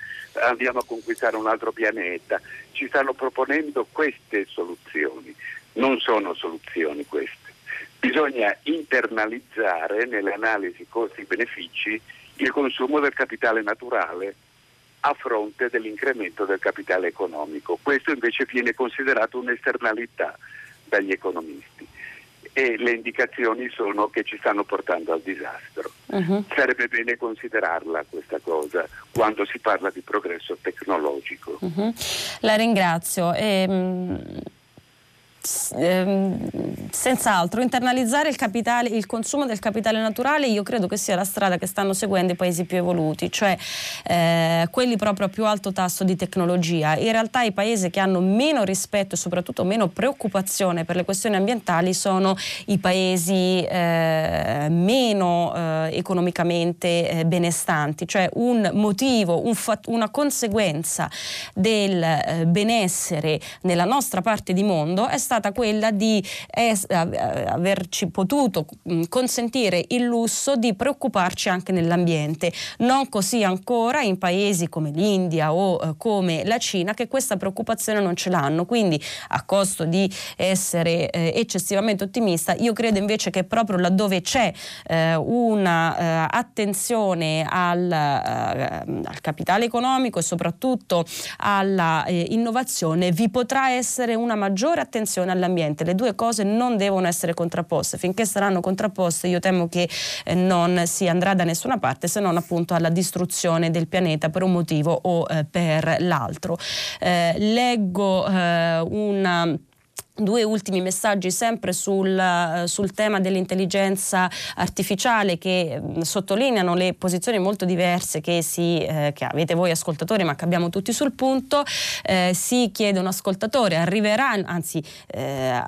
S11: andiamo a conquistare un altro pianeta. Ci stanno proponendo queste soluzioni, non sono soluzioni queste. Bisogna internalizzare nelle analisi costi-benefici il consumo del capitale naturale a fronte dell'incremento del capitale economico. Questo invece viene considerato un'esternalità dagli economisti e le indicazioni sono che ci stanno portando al disastro. Uh-huh. Sarebbe bene considerarla questa cosa quando si parla di progresso tecnologico.
S2: Uh-huh. La ringrazio. Ehm Ehm, senz'altro internalizzare il, capitale, il consumo del capitale naturale io credo che sia la strada che stanno seguendo i paesi più evoluti, cioè eh, quelli proprio a più alto tasso di tecnologia. In realtà i paesi che hanno meno rispetto e soprattutto meno preoccupazione per le questioni ambientali sono i paesi eh, meno eh, economicamente eh, benestanti, cioè un motivo, un fat- una conseguenza del eh, benessere nella nostra parte di mondo è stata quella di es- averci potuto mm, consentire il lusso di preoccuparci anche nell'ambiente. Non così ancora in paesi come l'India o eh, come la Cina che questa preoccupazione non ce l'hanno. Quindi a costo di essere eh, eccessivamente ottimista, io credo invece che proprio laddove c'è eh, una eh, attenzione al, eh, al, capitale economico e soprattutto alla eh, innovazione vi potrà essere una maggiore attenzione attenzione all'ambiente. Le due cose non devono essere contrapposte. Finché saranno contrapposte io temo che eh, non si andrà da nessuna parte se non appunto alla distruzione del pianeta per un motivo o eh, per l'altro. Eh, leggo eh, una Due ultimi messaggi sempre sul, eh, sul, tema dell'intelligenza artificiale che mm, sottolineano le posizioni molto diverse che, si, eh, che, avete voi ascoltatori ma che abbiamo tutti sul punto. Eh, si chiede un ascoltatore, arriverà, anzi eh,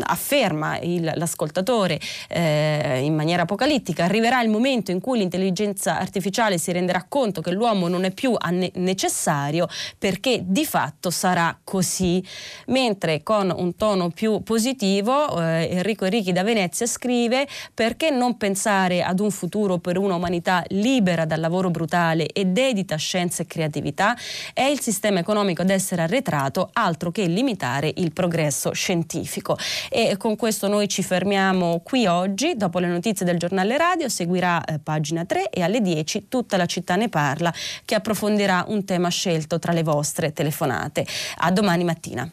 S2: afferma il, l'ascoltatore eh, in maniera apocalittica, arriverà il momento in cui l'intelligenza artificiale si renderà conto che l'uomo non è più necessario perché di fatto sarà così. Mentre con tono più positivo, eh, Enrico Enrichi da Venezia scrive perché non pensare ad un futuro per una umanità libera dal lavoro brutale e dedita a scienza e creatività? È il sistema economico ad essere arretrato, altro che limitare il progresso scientifico. E con questo noi ci fermiamo qui oggi, dopo le notizie del giornale radio seguirà eh, pagina 3 e alle 10 tutta la città ne parla che approfondirà un tema scelto tra le vostre telefonate. A domani mattina.